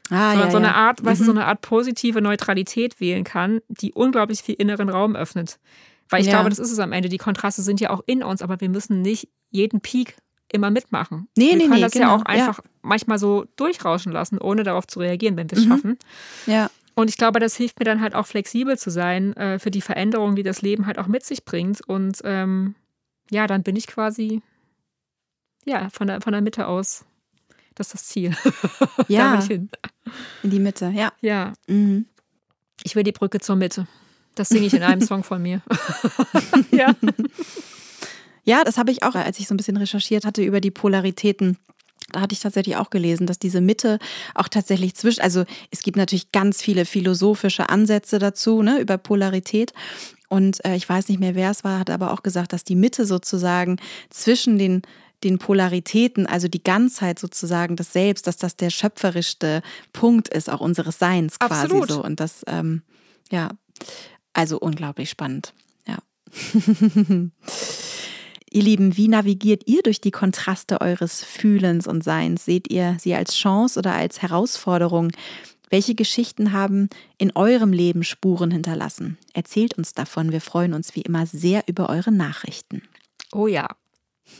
Ah, sondern ja, so eine ja. Art, weißt du, so eine Art positive Neutralität wählen kann, die unglaublich viel inneren Raum öffnet. Weil ich Ja. glaube, das ist es am Ende. Die Kontraste sind ja auch in uns, aber wir müssen nicht jeden Peak immer mitmachen. Nee, wir nee, können nee, das ja genau, auch einfach manchmal so durchrauschen lassen, ohne darauf zu reagieren, wenn wir Mhm. es schaffen. Ja. Und ich glaube, das hilft mir dann halt auch flexibel zu sein äh, für die Veränderungen, die das Leben halt auch mit sich bringt. Und ähm, ja, dann bin ich quasi ja von der, von der Mitte aus. Das ist das Ziel. da Ja, will ich hin. in die Mitte, ja. Ja, Mhm. Ich will die Brücke zur Mitte. Das singe ich in einem Song von mir. ja. Ja, das habe ich auch, als ich so ein bisschen recherchiert hatte über die Polaritäten. Da hatte ich tatsächlich auch gelesen, dass diese Mitte auch tatsächlich zwischen, also es gibt natürlich ganz viele philosophische Ansätze dazu, ne, über Polarität. Und äh, ich weiß nicht mehr, wer es war, hat aber auch gesagt, dass die Mitte sozusagen zwischen den, den Polaritäten, also die Ganzheit sozusagen, das Selbst, dass das der schöpferischste Punkt ist, auch unseres Seins quasi Absolut. so. Und das, ähm, ja, also unglaublich spannend. Ja. Ihr Lieben, wie navigiert ihr durch die Kontraste eures Fühlens und Seins? Seht ihr sie als Chance oder als Herausforderung? Welche Geschichten haben in eurem Leben Spuren hinterlassen? Erzählt uns davon. Wir freuen uns wie immer sehr über eure Nachrichten. Oh ja.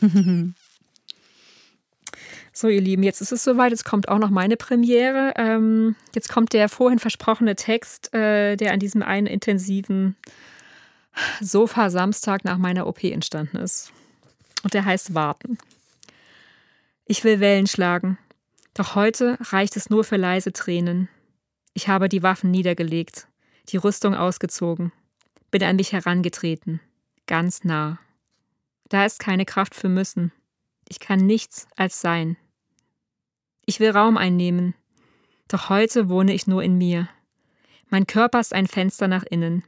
So, ihr Lieben, jetzt ist es soweit. Jetzt kommt auch noch meine Premiere. Ähm, jetzt kommt der vorhin versprochene Text, äh, der an diesem einen intensiven Sofa-Samstag nach meiner OP entstanden ist. Und der heißt Warten. Ich will Wellen schlagen. Doch heute reicht es nur für leise Tränen. Ich habe die Waffen niedergelegt, die Rüstung ausgezogen, bin an mich herangetreten, ganz nah. Da ist keine Kraft für müssen. Ich kann nichts als sein. Ich will Raum einnehmen, doch heute wohne ich nur in mir. Mein Körper ist ein Fenster nach innen.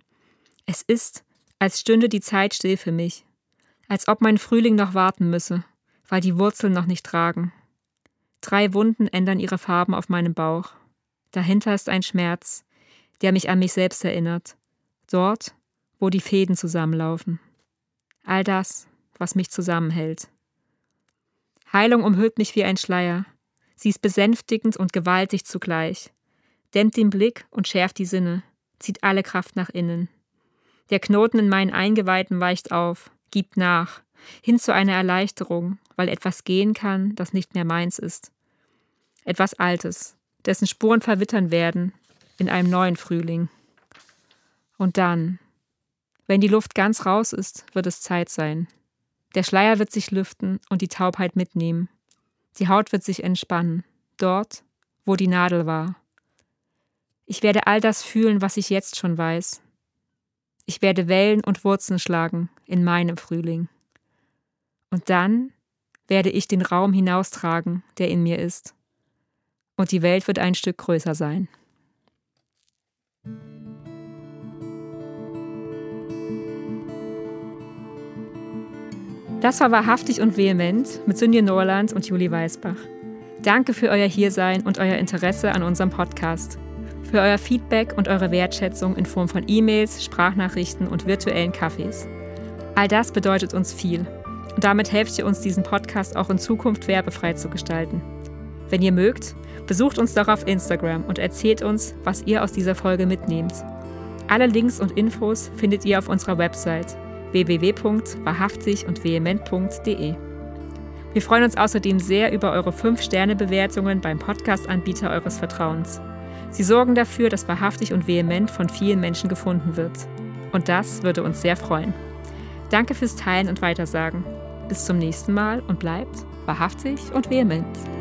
Es ist, als stünde die Zeit still für mich, als ob mein Frühling noch warten müsse, weil die Wurzeln noch nicht tragen. Drei Wunden ändern ihre Farben auf meinem Bauch. Dahinter ist ein Schmerz, der mich an mich selbst erinnert. Dort, wo die Fäden zusammenlaufen. All das, was mich zusammenhält. Heilung umhüllt mich wie ein Schleier. Sie ist besänftigend und gewaltig zugleich. Dämmt den Blick und schärft die Sinne, zieht alle Kraft nach innen. Der Knoten in meinen Eingeweiden weicht auf, gibt nach, hin zu einer Erleichterung, weil etwas gehen kann, das nicht mehr meins ist. Etwas Altes, dessen Spuren verwittern werden in einem neuen Frühling. Und dann, wenn die Luft ganz raus ist, wird es Zeit sein. Der Schleier wird sich lüften und die Taubheit mitnehmen. Die Haut wird sich entspannen, dort, wo die Nadel war. Ich werde all das fühlen, was ich jetzt schon weiß. Ich werde Wellen und Wurzeln schlagen in meinem Frühling. Und dann werde ich den Raum hinaustragen, der in mir ist. Und die Welt wird ein Stück größer sein. Das war wahrhaftig und vehement mit Sünje Norland und Julie Weisbach. Danke für euer Hiersein und euer Interesse an unserem Podcast. Für euer Feedback und eure Wertschätzung in Form von E-Mails, Sprachnachrichten und virtuellen Kaffees. All das bedeutet uns viel. Und damit helft ihr uns, diesen Podcast auch in Zukunft werbefrei zu gestalten. Wenn ihr mögt, besucht uns doch auf Instagram und erzählt uns, was ihr aus dieser Folge mitnehmt. Alle Links und Infos findet ihr auf unserer Website www.wahrhaftig und vehement.de. Wir freuen uns außerdem sehr über eure 5-Sterne-Bewertungen beim Podcast-Anbieter eures Vertrauens. Sie sorgen dafür, dass wahrhaftig und vehement von vielen Menschen gefunden wird. Und das würde uns sehr freuen. Danke fürs Teilen und Weitersagen. Bis zum nächsten Mal und bleibt wahrhaftig und vehement.